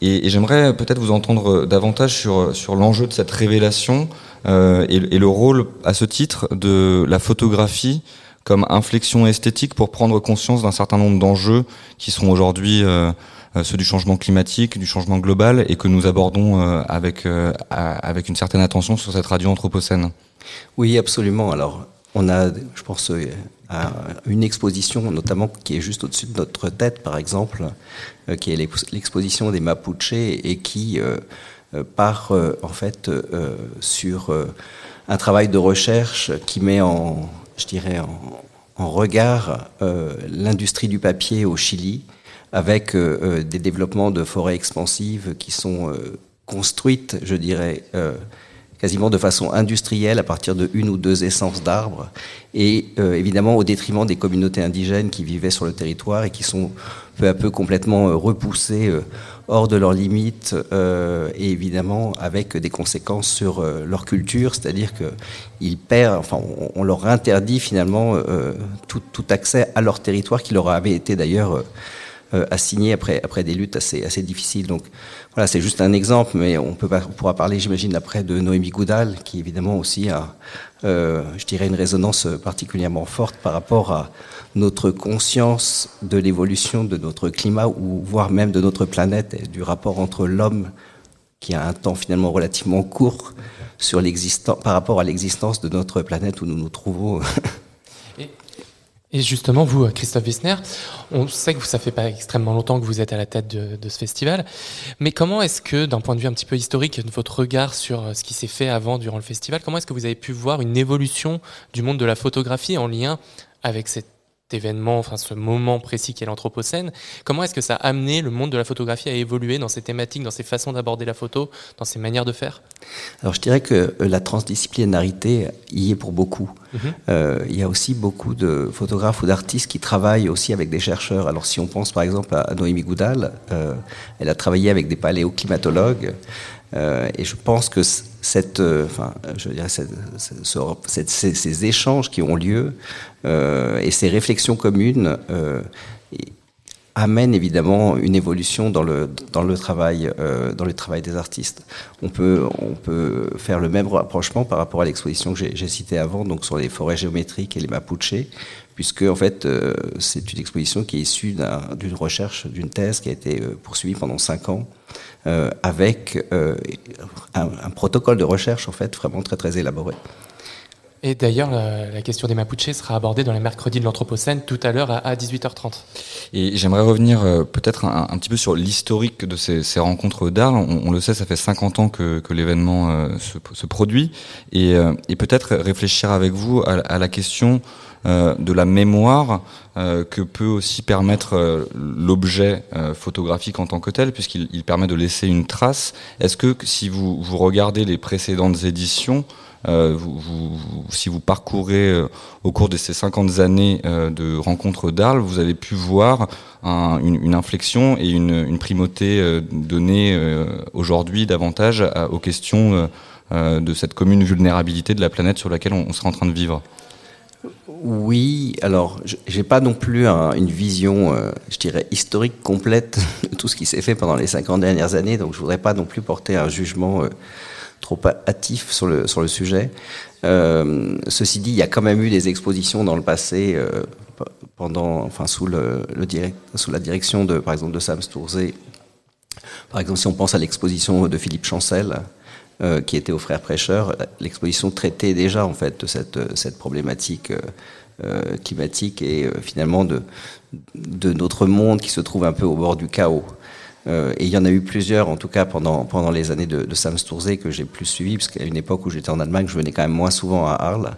Et, j'aimerais peut-être vous entendre davantage sur, sur l'enjeu de cette révélation euh, et, le rôle, à ce titre, de la photographie comme inflexion esthétique pour prendre conscience d'un certain nombre d'enjeux qui sont aujourd'hui euh, ceux du changement climatique, du changement global, et que nous abordons euh, avec, euh, avec une certaine attention sur cette radio anthropocène. Oui, absolument. Alors, on a, je pense, une exposition, notamment qui est juste au-dessus de notre tête, par exemple, qui est l'exposition des Mapuche et qui euh, part euh, en fait euh, sur un travail de recherche qui met en, en regard l'industrie du papier au Chili, avec des développements de forêts expansives qui sont construites, je dirais, quasiment de façon industrielle à partir de une ou deux essences d'arbres, et euh, évidemment au détriment des communautés indigènes qui vivaient sur le territoire et qui sont peu à peu complètement euh, repoussées euh, hors de leurs limites, et évidemment avec des conséquences sur leur culture, c'est-à-dire qu'ils perdent, enfin on, leur interdit finalement tout, accès à leur territoire qui leur avait été d'ailleurs assigné après, après des luttes assez, assez difficiles. Donc voilà, c'est juste un exemple, mais on pourra parler, j'imagine, après de Noémie Goudal, qui évidemment aussi a, euh, je dirais, une résonance particulièrement forte par rapport à notre conscience de l'évolution de notre climat, ou voire même de notre planète, et du rapport entre l'homme, qui a un temps finalement relativement court, sur par rapport à l'existence de notre planète où nous nous trouvons. Et justement, vous, Christophe Wissner, on sait que ça fait pas extrêmement longtemps que vous êtes à la tête de, de ce festival, mais comment est-ce que, d'un point de vue un petit peu historique, votre regard sur euh, ce qui s'est fait avant, durant le festival, comment est-ce que vous avez pu voir une évolution du monde de la photographie en lien avec cette événement, enfin ce moment précis qu'est l'Anthropocène. Comment est-ce que ça a amené le monde de la photographie à évoluer dans ses thématiques, dans ses façons d'aborder la photo, dans ses manières de faire? Alors je dirais que euh, la transdisciplinarité y est pour beaucoup. Mhm. Euh, il y a aussi beaucoup de photographes ou d'artistes qui travaillent aussi avec des chercheurs. Alors si on pense par exemple à Noémie Goudal, euh, elle a travaillé avec des paléoclimatologues. Euh, et je pense que ces, échanges qui ont lieu euh, et ces réflexions communes euh, amènent évidemment une évolution dans le travail des artistes. On peut faire le même rapprochement par rapport à l'exposition que j'ai- citée avant, donc sur les forêts géométriques et les Mapuche, puisque en fait c'est une exposition qui est issue d'un- d'une recherche, d'une thèse qui a été poursuivie pendant cinq ans euh, avec euh, un, un protocole de recherche en fait vraiment très très élaboré. Et d'ailleurs, la, la question des Mapuches sera abordée dans les mercredis de l'Anthropocène tout à l'heure à, à 18h30. Et j'aimerais revenir euh, peut-être un, un petit peu sur l'historique de ces, ces rencontres d'Arles. On, on le sait, ça fait 50 ans que, que l'événement euh, se, se produit. Et, euh, et peut-être réfléchir avec vous à, à la question euh, de la mémoire euh, que peut aussi permettre euh, l'objet euh, photographique en tant que tel, puisqu'il il permet de laisser une trace. Est-ce que si vous, regardez les précédentes éditions, euh, si vous parcourez euh, au cours de ces 50 années euh, de rencontres d'Arles, vous avez pu voir un- une, inflexion et une, primauté euh, donnée euh, aujourd'hui davantage aux questions euh, euh, de cette commune vulnérabilité de la planète sur laquelle on sera en train de vivre. Oui, alors j'ai pas non plus un- une vision, euh, je dirais, historique complète de tout ce qui s'est fait pendant les 50 dernières années, donc je voudrais pas non plus porter un jugement euh, trop hâtif sur le, sur le sujet. Euh, ceci dit, il y a quand même eu des expositions dans le passé, pendant, enfin sous, le, le direct, sous la direction de, par exemple, de Sam Stourzé. Par exemple, si on pense à l'exposition de Philippe Chancel, euh, qui était au Frères Prêcheurs, l'exposition traitait déjà en fait de cette, cette problématique euh, euh, climatique et euh, finalement de, de notre monde qui se trouve un peu au bord du chaos. Euh, et il y en a eu plusieurs, en tout cas pendant, pendant les années de, de Sam Stourzé que j'ai plus suivi, parce qu'à une époque où j'étais en Allemagne, je venais quand même moins souvent à Arles.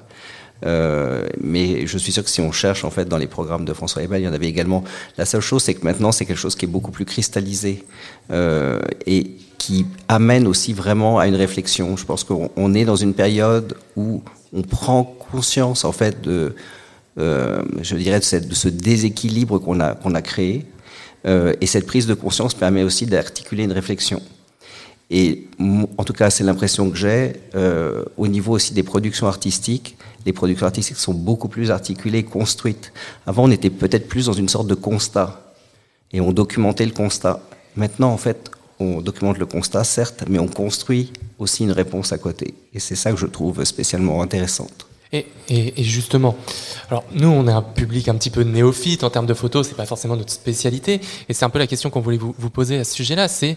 Euh, mais je suis sûr que si on cherche en fait dans les programmes de François Ebel, il y en avait également. La seule chose, c'est que maintenant, c'est quelque chose qui est beaucoup plus cristallisé euh, et qui amène aussi vraiment à une réflexion. Je pense qu'on on est dans une période où on prend conscience en fait de, euh, je dirais, de, ce déséquilibre qu'on a qu'on a créé. Et cette prise de conscience permet aussi d'articuler une réflexion. Et en tout cas, c'est l'impression que j'ai euh, au niveau aussi des productions artistiques. Les productions artistiques sont beaucoup plus articulées, construites. Avant, on était peut-être plus dans une sorte de constat et on documentait le constat. Maintenant, en fait, on documente le constat, certes, mais on construit aussi une réponse à côté. Et c'est ça que je trouve spécialement intéressante. Et, justement, alors nous, on est un public un petit peu néophyte en termes de photos, c'est pas forcément notre spécialité, et c'est un peu la question qu'on voulait vous, poser à ce sujet-là, c'est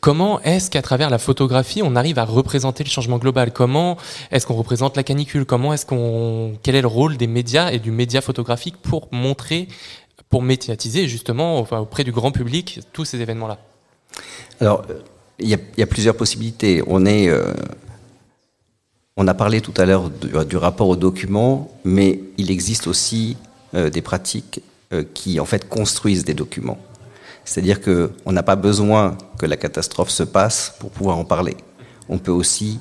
comment est-ce qu'à travers la photographie, on arrive à représenter le changement global? Comment est-ce qu'on représente la canicule? Comment est-ce qu'on, quel est le rôle des médias et du média photographique pour montrer, pour médiatiser justement enfin, auprès du grand public tous ces événements-là? Alors, il y, a, il y a plusieurs possibilités. On est, euh, on a parlé tout à l'heure du, du rapport aux documents, mais il existe aussi euh, des pratiques euh, qui en fait construisent des documents. C'est-à-dire que on n'a pas besoin que la catastrophe se passe pour pouvoir en parler. On peut aussi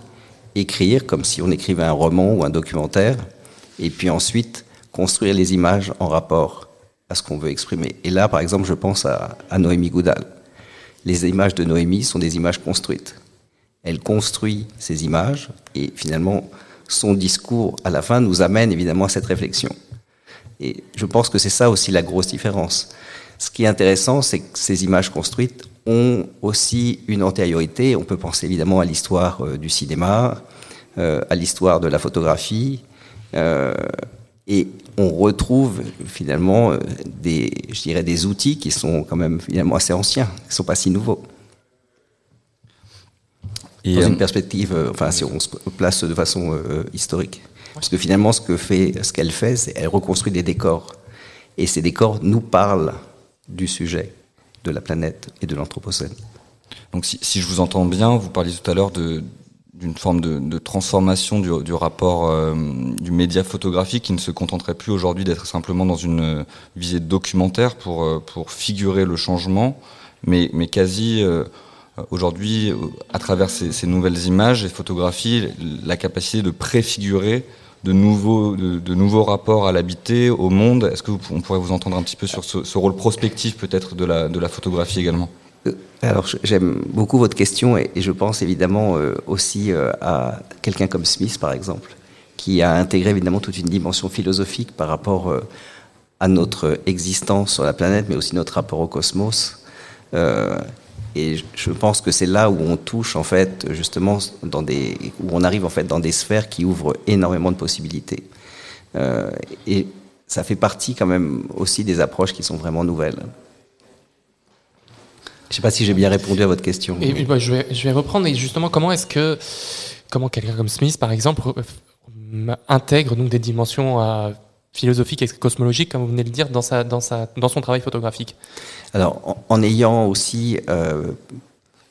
écrire comme si on écrivait un roman ou un documentaire, et puis ensuite construire les images en rapport à ce qu'on veut exprimer. Et là, par exemple, je pense à Noémie Goudal les images de Noémie sont des images construites. Elle construit ces images et finalement son discours à la fin nous amène évidemment à cette réflexion. Et je pense que c'est ça aussi la grosse différence. Ce qui est intéressant, c'est que ces images construites ont aussi une antériorité. On peut penser évidemment à l'histoire euh, du cinéma, euh, à l'histoire de la photographie, euh, et on retrouve finalement des, je dirais, des outils qui sont quand même finalement assez anciens, qui ne sont pas si nouveaux. Et, Dans euh, une perspective, euh, enfin, si on se place de façon euh, historique. Parce que finalement, ce que fait, ce qu'elle fait, c'est elle reconstruit des décors. Et ces décors nous parlent du sujet, de la planète et de l'anthropocène. Donc si, si je vous entends bien, vous parliez tout à l'heure d'une forme de, transformation du, rapport euh, du média photographique qui ne se contenterait plus aujourd'hui d'être simplement dans une visée documentaire pour, euh, pour figurer le changement, mais, mais quasi aujourd'hui, à travers ces, nouvelles images et photographies, la capacité de préfigurer de nouveaux, de, nouveaux rapports à l'habité, au monde. Est-ce qu'on pourrait vous entendre un petit peu sur ce, rôle prospectif peut-être de la, de la photographie également? Euh, alors j'aime beaucoup votre question et, je pense évidemment euh, aussi euh, à quelqu'un comme Smith par exemple, qui a intégré évidemment toute une dimension philosophique par rapport à notre existence sur la planète, mais aussi notre rapport au cosmos. Et je pense que c'est là où on touche en fait justement dans des où on arrive en fait dans des sphères qui ouvrent énormément de possibilités. et ça fait partie quand même aussi des approches qui sont vraiment nouvelles. Je ne sais pas si j'ai bien répondu à votre question. Bah, je, vais, reprendre. Et justement, comment est-ce que, comment quelqu'un comme Smith, par exemple, intègre donc des dimensions euh, philosophiques et cosmologiques, comme vous venez de le dire, dans, sa, dans, sa, dans son travail photographique Alors, en, ayant aussi, euh,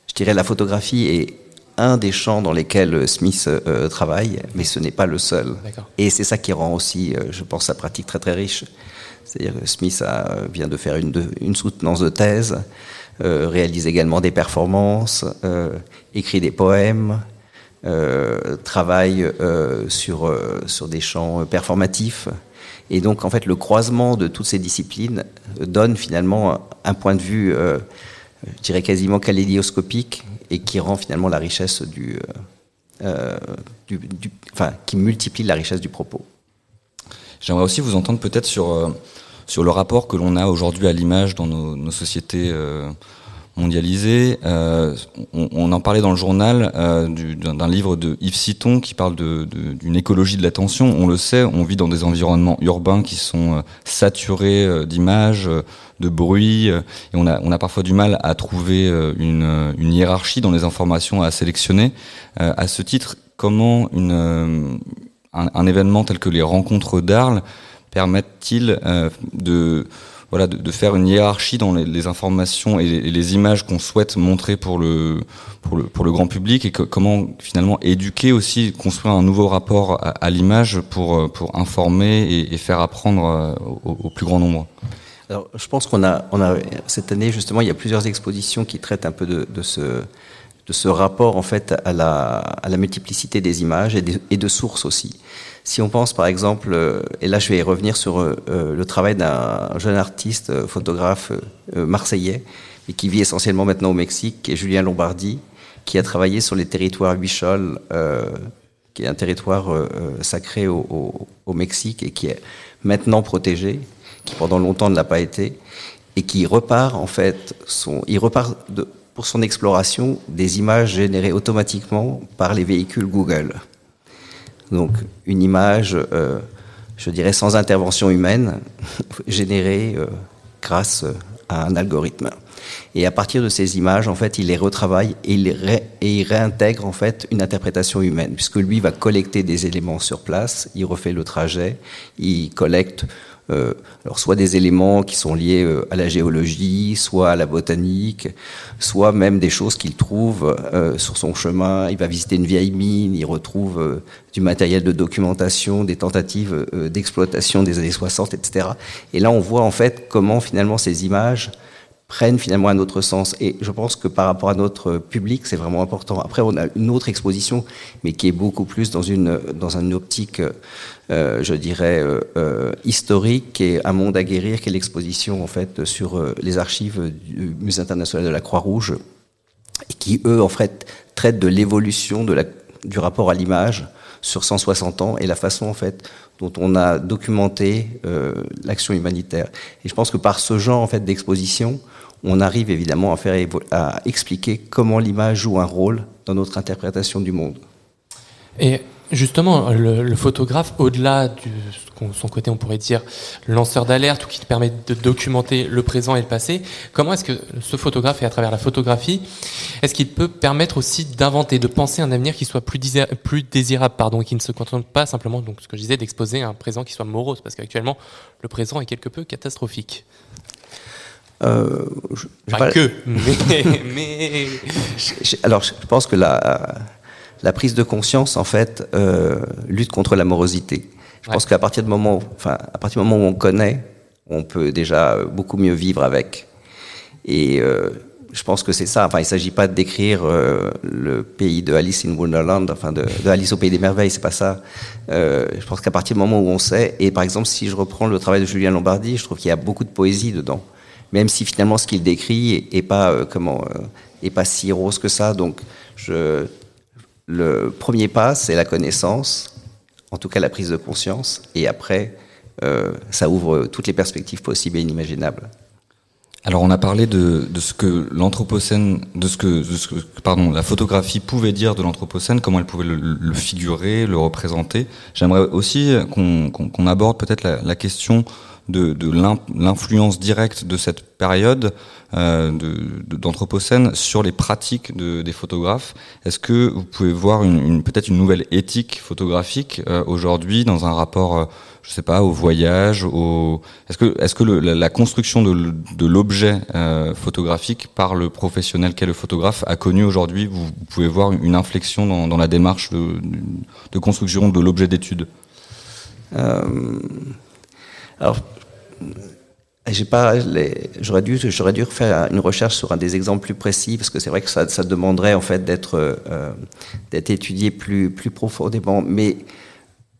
je dirais, la photographie est un des champs dans lesquels Smith euh, travaille, mais ce n'est pas le seul. Et c'est ça qui rend aussi, je pense, sa pratique très très riche. C'est-à-dire que Smith a, vient de faire une, une soutenance de thèse. Euh, réalise également des performances, euh, écrit des poèmes, euh, travaille sur, sur des champs performatifs. Et donc, en fait, le croisement de toutes ces disciplines donne finalement un point de vue, je dirais quasiment kaléidoscopique, et qui rend finalement la richesse du, du, enfin, qui multiplie la richesse du propos. J'aimerais aussi vous entendre peut-être sur sur le rapport que l'on a aujourd'hui à l'image dans nos, sociétés euh, mondialisées. Euh, on, en parlait dans le journal euh, d'un livre de Yves Citon qui parle d'une écologie de l'attention. On le sait, on vit dans des environnements urbains qui sont saturés d'images, de bruit, et on a, parfois du mal à trouver une, hiérarchie dans les informations à sélectionner. à ce titre, comment une, un événement tel que les rencontres d'Arles permettent-ils euh, de, voilà, de, faire une hiérarchie dans les, informations et les, images qu'on souhaite montrer pour le, pour le, grand public et comment finalement éduquer aussi, construire un nouveau rapport à, l'image pour, euh, pour informer et, faire apprendre euh, au, plus grand nombre alors, je pense qu'on a, cette année, justement, il y a plusieurs expositions qui traitent un peu de, ce, de ce rapport, en fait, à la, à la multiplicité des images et de sources aussi. Si on pense par exemple, euh, et là je vais revenir sur euh, euh, le travail d'un jeune artiste, photographe marseillais, et qui vit essentiellement maintenant au Mexique, qui est Julien Lombardi, qui a travaillé sur les territoires Huichol, qui est un territoire sacré au, Mexique et qui est maintenant protégé, qui pendant longtemps ne l'a pas été, et qui repart en fait, son, il repart pour son exploration des images générées automatiquement par les véhicules Google. Donc une image, euh, je dirais, sans intervention humaine, générée euh, grâce à un algorithme. Et à partir de ces images, en fait, il les retravaille et il, et il réintègre en fait une interprétation humaine, puisque lui va collecter des éléments sur place, il refait le trajet, il collecte euh, alors soit des éléments qui sont liés euh, à la géologie, soit à la botanique, soit même des choses qu'il trouve euh, sur son chemin. Il va visiter une vieille mine, il retrouve du matériel de documentation, des tentatives d'exploitation des années 60, etc. Et là, on voit en fait comment finalement ces images prennent finalement un autre sens. Et je pense que par rapport à notre public, c'est vraiment important. Après, on a une autre exposition, mais qui est beaucoup plus dans une, dans une optique, euh, je dirais, euh, euh, historique, est Un monde à guérir, qui est l'exposition en fait sur les archives du Musée international de la Croix-Rouge, et qui, eux, en fait, traitent de l'évolution de la, du rapport à l'image sur 160 ans et la façon, en fait, dont on a documenté l'action humanitaire. Et je pense que par ce genre en fait d'exposition, on arrive évidemment à, expliquer comment l'image joue un rôle dans notre interprétation du monde. Et justement, le, photographe, au-delà de son côté, on pourrait dire lanceur d'alerte ou qui permet de documenter le présent et le passé, comment est-ce que ce photographe, et à travers la photographie, est-ce qu'il peut permettre aussi d'inventer, de penser un avenir qui soit plus, plus désirable, pardon, et qui ne se contente pas simplement, donc ce que je disais, d'exposer un présent qui soit morose, parce qu'actuellement, le présent est quelque peu catastrophique. Euh, pas, que, mais. alors, je pense que la, la prise de conscience, en fait, euh, lutte contre la morosité. Je pense qu'à partir du moment, enfin, à partir du moment où on connaît, on peut déjà beaucoup mieux vivre avec. Et euh, je pense que c'est ça. Enfin, il ne s'agit pas de décrire euh, le pays de Alice in Wonderland, enfin de, de Alice au pays des merveilles, c'est pas ça. Euh, je pense qu'à partir du moment où on sait, et par exemple, si je reprends le travail de Julien Lombardi, je trouve qu'il y a beaucoup de poésie dedans, même si finalement ce qu'il décrit est, pas euh, euh, est si rose que ça. Donc, le premier pas, c'est la connaissance, en tout cas la prise de conscience, et après, euh, ça ouvre toutes les perspectives possibles et inimaginables. Alors on a parlé de, ce que l'anthropocène, de ce que, pardon, la photographie pouvait dire de l'anthropocène, comment elle pouvait le, figurer, le représenter. J'aimerais aussi qu'on aborde peut-être la question de, de l'in- l'influence directe de cette période euh, d'anthropocène sur les pratiques de, des photographes. Est-ce que vous pouvez voir peut-être une nouvelle éthique photographique euh, aujourd'hui dans un rapport, euh, je sais pas, au voyage, au est-ce que la, construction de, l'objet euh, photographique par le professionnel qu'est le photographe a connu aujourd'hui, vous, pouvez voir une inflexion dans, dans la démarche de construction de l'objet d'étude. Alors, j'ai pas, j'aurais dû, j'aurais dû refaire une recherche sur un des exemples plus précis parce que c'est vrai que ça, ça demanderait en fait d'être, euh, d'être étudié plus, plus profondément. Mais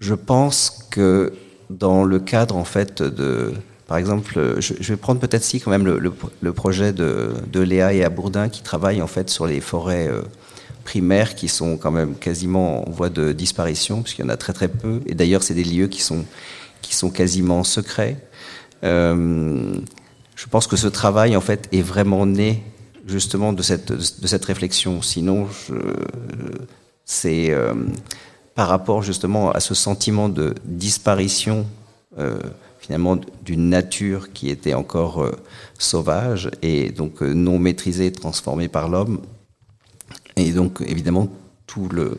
je pense que dans le cadre en fait de, par exemple, je, vais prendre peut-être si quand même le, le, le projet de, de Léa et Abourdin qui travaillent en fait sur les forêts euh, primaires qui sont quand même quasiment en voie de disparition puisqu'il y en a très très peu. Et d'ailleurs, c'est des lieux qui sont qui sont quasiment secrets. Euh, je pense que ce travail en fait est vraiment né justement de cette réflexion. Sinon, c'est euh, par rapport justement à ce sentiment de disparition euh, finalement d'une nature qui était encore sauvage et donc non maîtrisée, transformée par l'homme. Et donc évidemment tout le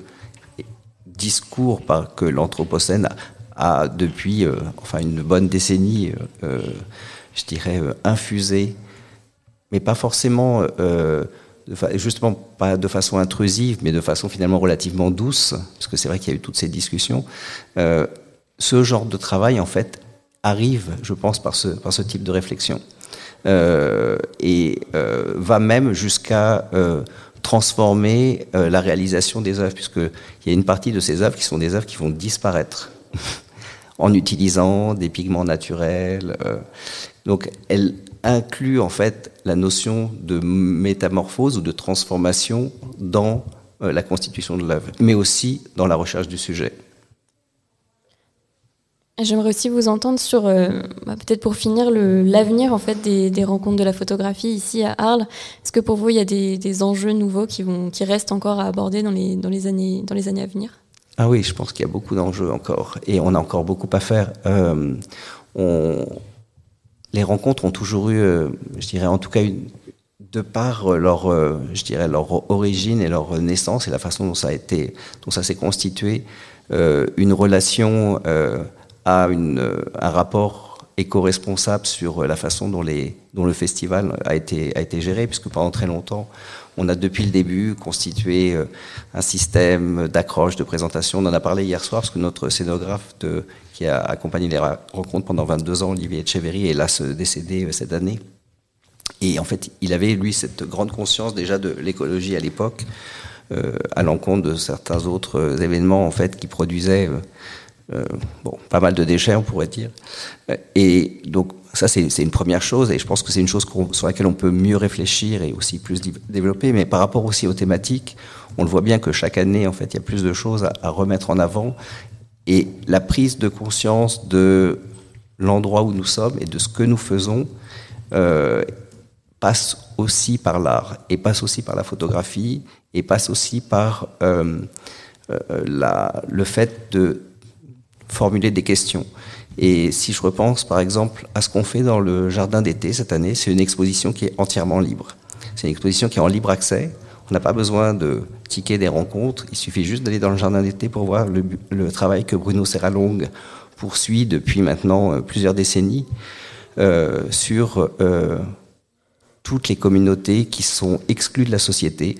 discours que l'Anthropocène a, depuis euh, enfin une bonne décennie, euh, je dirais, euh, infusé, mais pas forcément, euh, justement pas de façon intrusive, mais de façon finalement relativement douce, parce que c'est vrai qu'il y a eu toutes ces discussions. Euh, ce genre de travail, en fait, arrive, je pense, par ce, par ce type de réflexion. Euh, et euh, va même jusqu'à euh, transformer euh, la réalisation des œuvres, puisqu'il y a une partie de ces œuvres qui sont des œuvres qui vont disparaître en utilisant des pigments naturels. euh. donc, elle inclut en fait la notion de métamorphose ou de transformation dans euh, la constitution de l'œuvre, mais aussi dans la recherche du sujet. J'aimerais aussi vous entendre sur, euh, bah, peut-être pour finir, l'avenir en fait des, des rencontres de la photographie ici à Arles. Est-ce que pour vous, il y a des, des enjeux nouveaux qui, vont, qui restent encore à aborder dans les, dans les, années, dans les années à venir? Ah oui, je pense qu'il y a beaucoup d'enjeux encore, et on a encore beaucoup à faire. Euh, on, les rencontres ont toujours eu, euh, je dirais en tout cas, une, de par leur, euh, je dirais leur origine et leur naissance et la façon dont ça a été, dont ça s'est constitué, une relation à une, un rapport éco-responsable sur la façon dont, le festival a été, géré, puisque pendant très longtemps, on a depuis le début constitué euh, un système d'accroche, de présentation. On en a parlé hier soir, parce que notre scénographe qui a accompagné les rencontres pendant 22 ans, Olivier Echeverry, est là décédé euh, cette année. Et en fait, il avait, lui, cette grande conscience déjà de l'écologie à l'époque, euh, à l'encontre de certains autres euh, événements, en fait, qui produisaient euh, euh, bon, pas mal de déchets, on pourrait dire. Euh, Et donc, ça, c'est une première chose, et je pense que c'est une chose sur laquelle on peut mieux réfléchir et aussi plus dé- développer. Mais par rapport aussi aux thématiques, on le voit bien que chaque année, en fait, il y a plus de choses à, remettre en avant. Et la prise de conscience de l'endroit où nous sommes et de ce que nous faisons euh, passe aussi par l'art, et passe aussi par la photographie, et passe aussi par le fait de formuler des questions. Et si je repense par exemple à ce qu'on fait dans le jardin d'été cette année, c'est une exposition qui est entièrement libre. C'est une exposition qui est en libre accès. On n'a pas besoin de tickets des rencontres. Il suffit juste d'aller dans le jardin d'été pour voir le, travail que Bruno Serralong poursuit depuis maintenant euh, plusieurs décennies euh, sur euh, toutes les communautés qui sont exclues de la société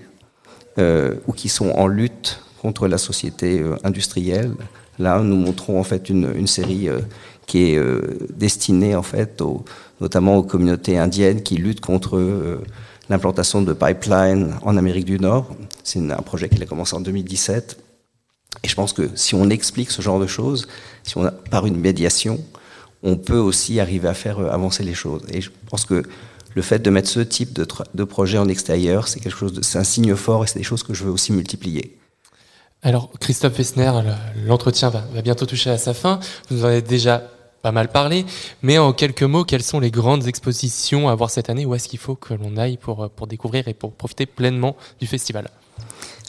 ou qui sont en lutte contre la société industrielle. Là, nous montrons en fait une, série euh, qui est euh, destinée en fait notamment aux communautés indiennes qui luttent contre euh, l'implantation de pipelines en Amérique du Nord. C'est un projet qui a commencé en 2017. Et je pense que si on explique ce genre de choses, si par une médiation, on peut aussi arriver à faire avancer les choses. Et je pense que le fait de mettre ce type de, de projet en extérieur, c'est quelque chose, c'est un signe fort et c'est des choses que je veux aussi multiplier. Alors, Christophe Fessner, le- l'entretien va, bientôt toucher à sa fin. Vous en avez déjà pas mal parlé, mais en quelques mots, quelles sont les grandes expositions à voir cette année? Où est-ce qu'il faut que l'on aille pour, pour découvrir et pour profiter pleinement du festival?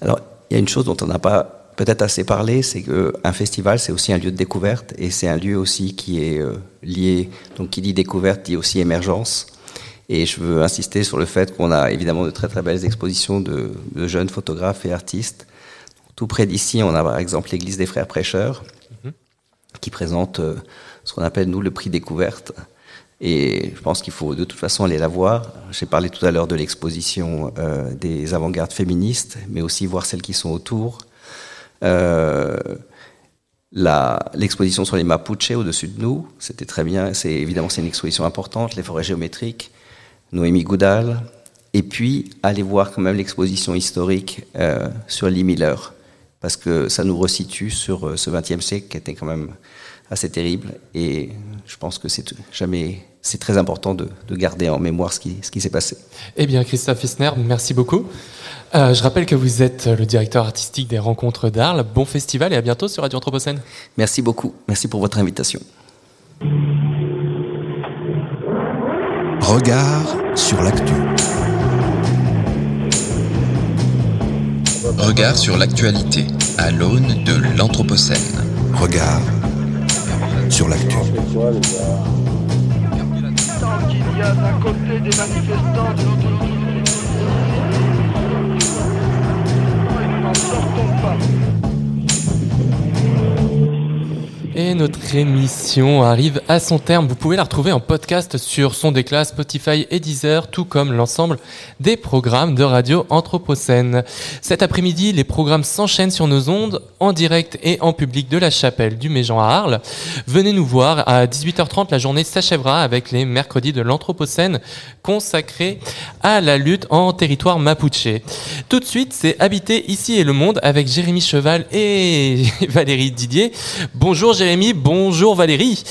Alors, il y a une chose dont on n'a pas peut-être assez parlé, c'est qu'un festival, c'est aussi un lieu de découverte et c'est un lieu aussi qui est euh, lié, donc qui dit découverte dit aussi émergence. Et je veux insister sur le fait qu'on a évidemment de très très belles expositions de jeunes photographes et artistes. Tout près d'ici, on a par exemple l'église des frères prêcheurs, qui présente euh, ce qu'on appelle nous le prix découverte. Et je pense qu'il faut de toute façon aller la voir. J'ai parlé tout à l'heure de l'exposition euh, des avant-gardes féministes, mais aussi voir celles qui sont autour. Euh, L'exposition sur les Mapuche au-dessus de nous, c'était très bien. C'est évidemment c'est une exposition importante. Les forêts géométriques, Noémie Goudal, et puis aller voir quand même l'exposition historique euh, sur Lee Miller, parce que ça nous resitue sur euh, ce XXe siècle qui était quand même assez terrible. Et je pense que c'est jamais, c'est très important de, de garder en mémoire ce qui, ce qui s'est passé. Eh bien, Christophe Fessner, merci beaucoup. Euh, je rappelle que vous êtes le directeur artistique des Rencontres d'Arles. Bon festival et à bientôt sur Radio Anthropocène. Merci beaucoup. Merci pour votre invitation. Regard sur l'actu. Regard sur l'actualité à l'aune de l'Anthropocène. Regard sur l'actu. Tant qu'il y a d'un côté des manifestants de l'autre Et notre émission arrive à son terme. Vous pouvez la retrouver en podcast sur Son des classes, Spotify et Deezer, tout comme l'ensemble des programmes de Radio Anthropocène. Cet après-midi, les programmes s'enchaînent sur nos ondes, en direct et en public de la chapelle du Méjean à Arles. Venez nous voir à 18h30, la journée s'achèvera avec les mercredis de l'Anthropocène consacrés à la lutte en territoire mapuche. Tout de suite, c'est Habiter ici et le monde avec Jérémy Cheval et Valérie Didier. Bonjour Jérémy, bonjour Valérie.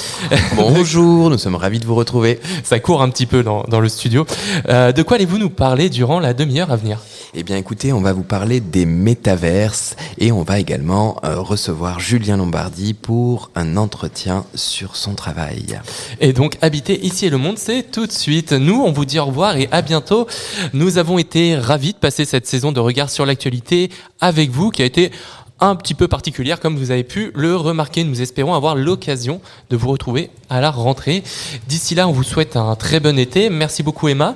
Bonjour, nous sommes ravis de vous retrouver. Ça court un petit peu dans, dans le studio. Euh, de quoi allez-vous nous parler durant la demi-heure à venir? Eh bien écoutez, on va vous parler des métaverses et on va également euh, recevoir Julien Lombardi pour un entretien sur son travail. Et donc, habiter ici et le monde, c'est tout de suite. Nous, on vous dit au revoir et à bientôt. Nous avons été ravis de passer cette saison de regard sur l'actualité avec vous, qui a été un petit peu particulière, comme vous avez pu le remarquer. Nous espérons avoir l'occasion de vous retrouver à la rentrée. D'ici là, on vous souhaite un très bon été. Merci beaucoup, Emma.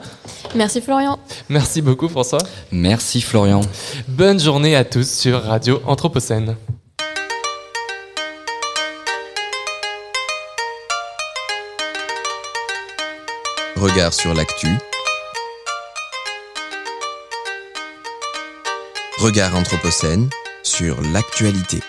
Merci Florian. Merci beaucoup, François. Merci Florian. Bonne journée à tous sur Radio Anthropocène. Regard sur l'actu. Regard Anthropocène sur l'actualité.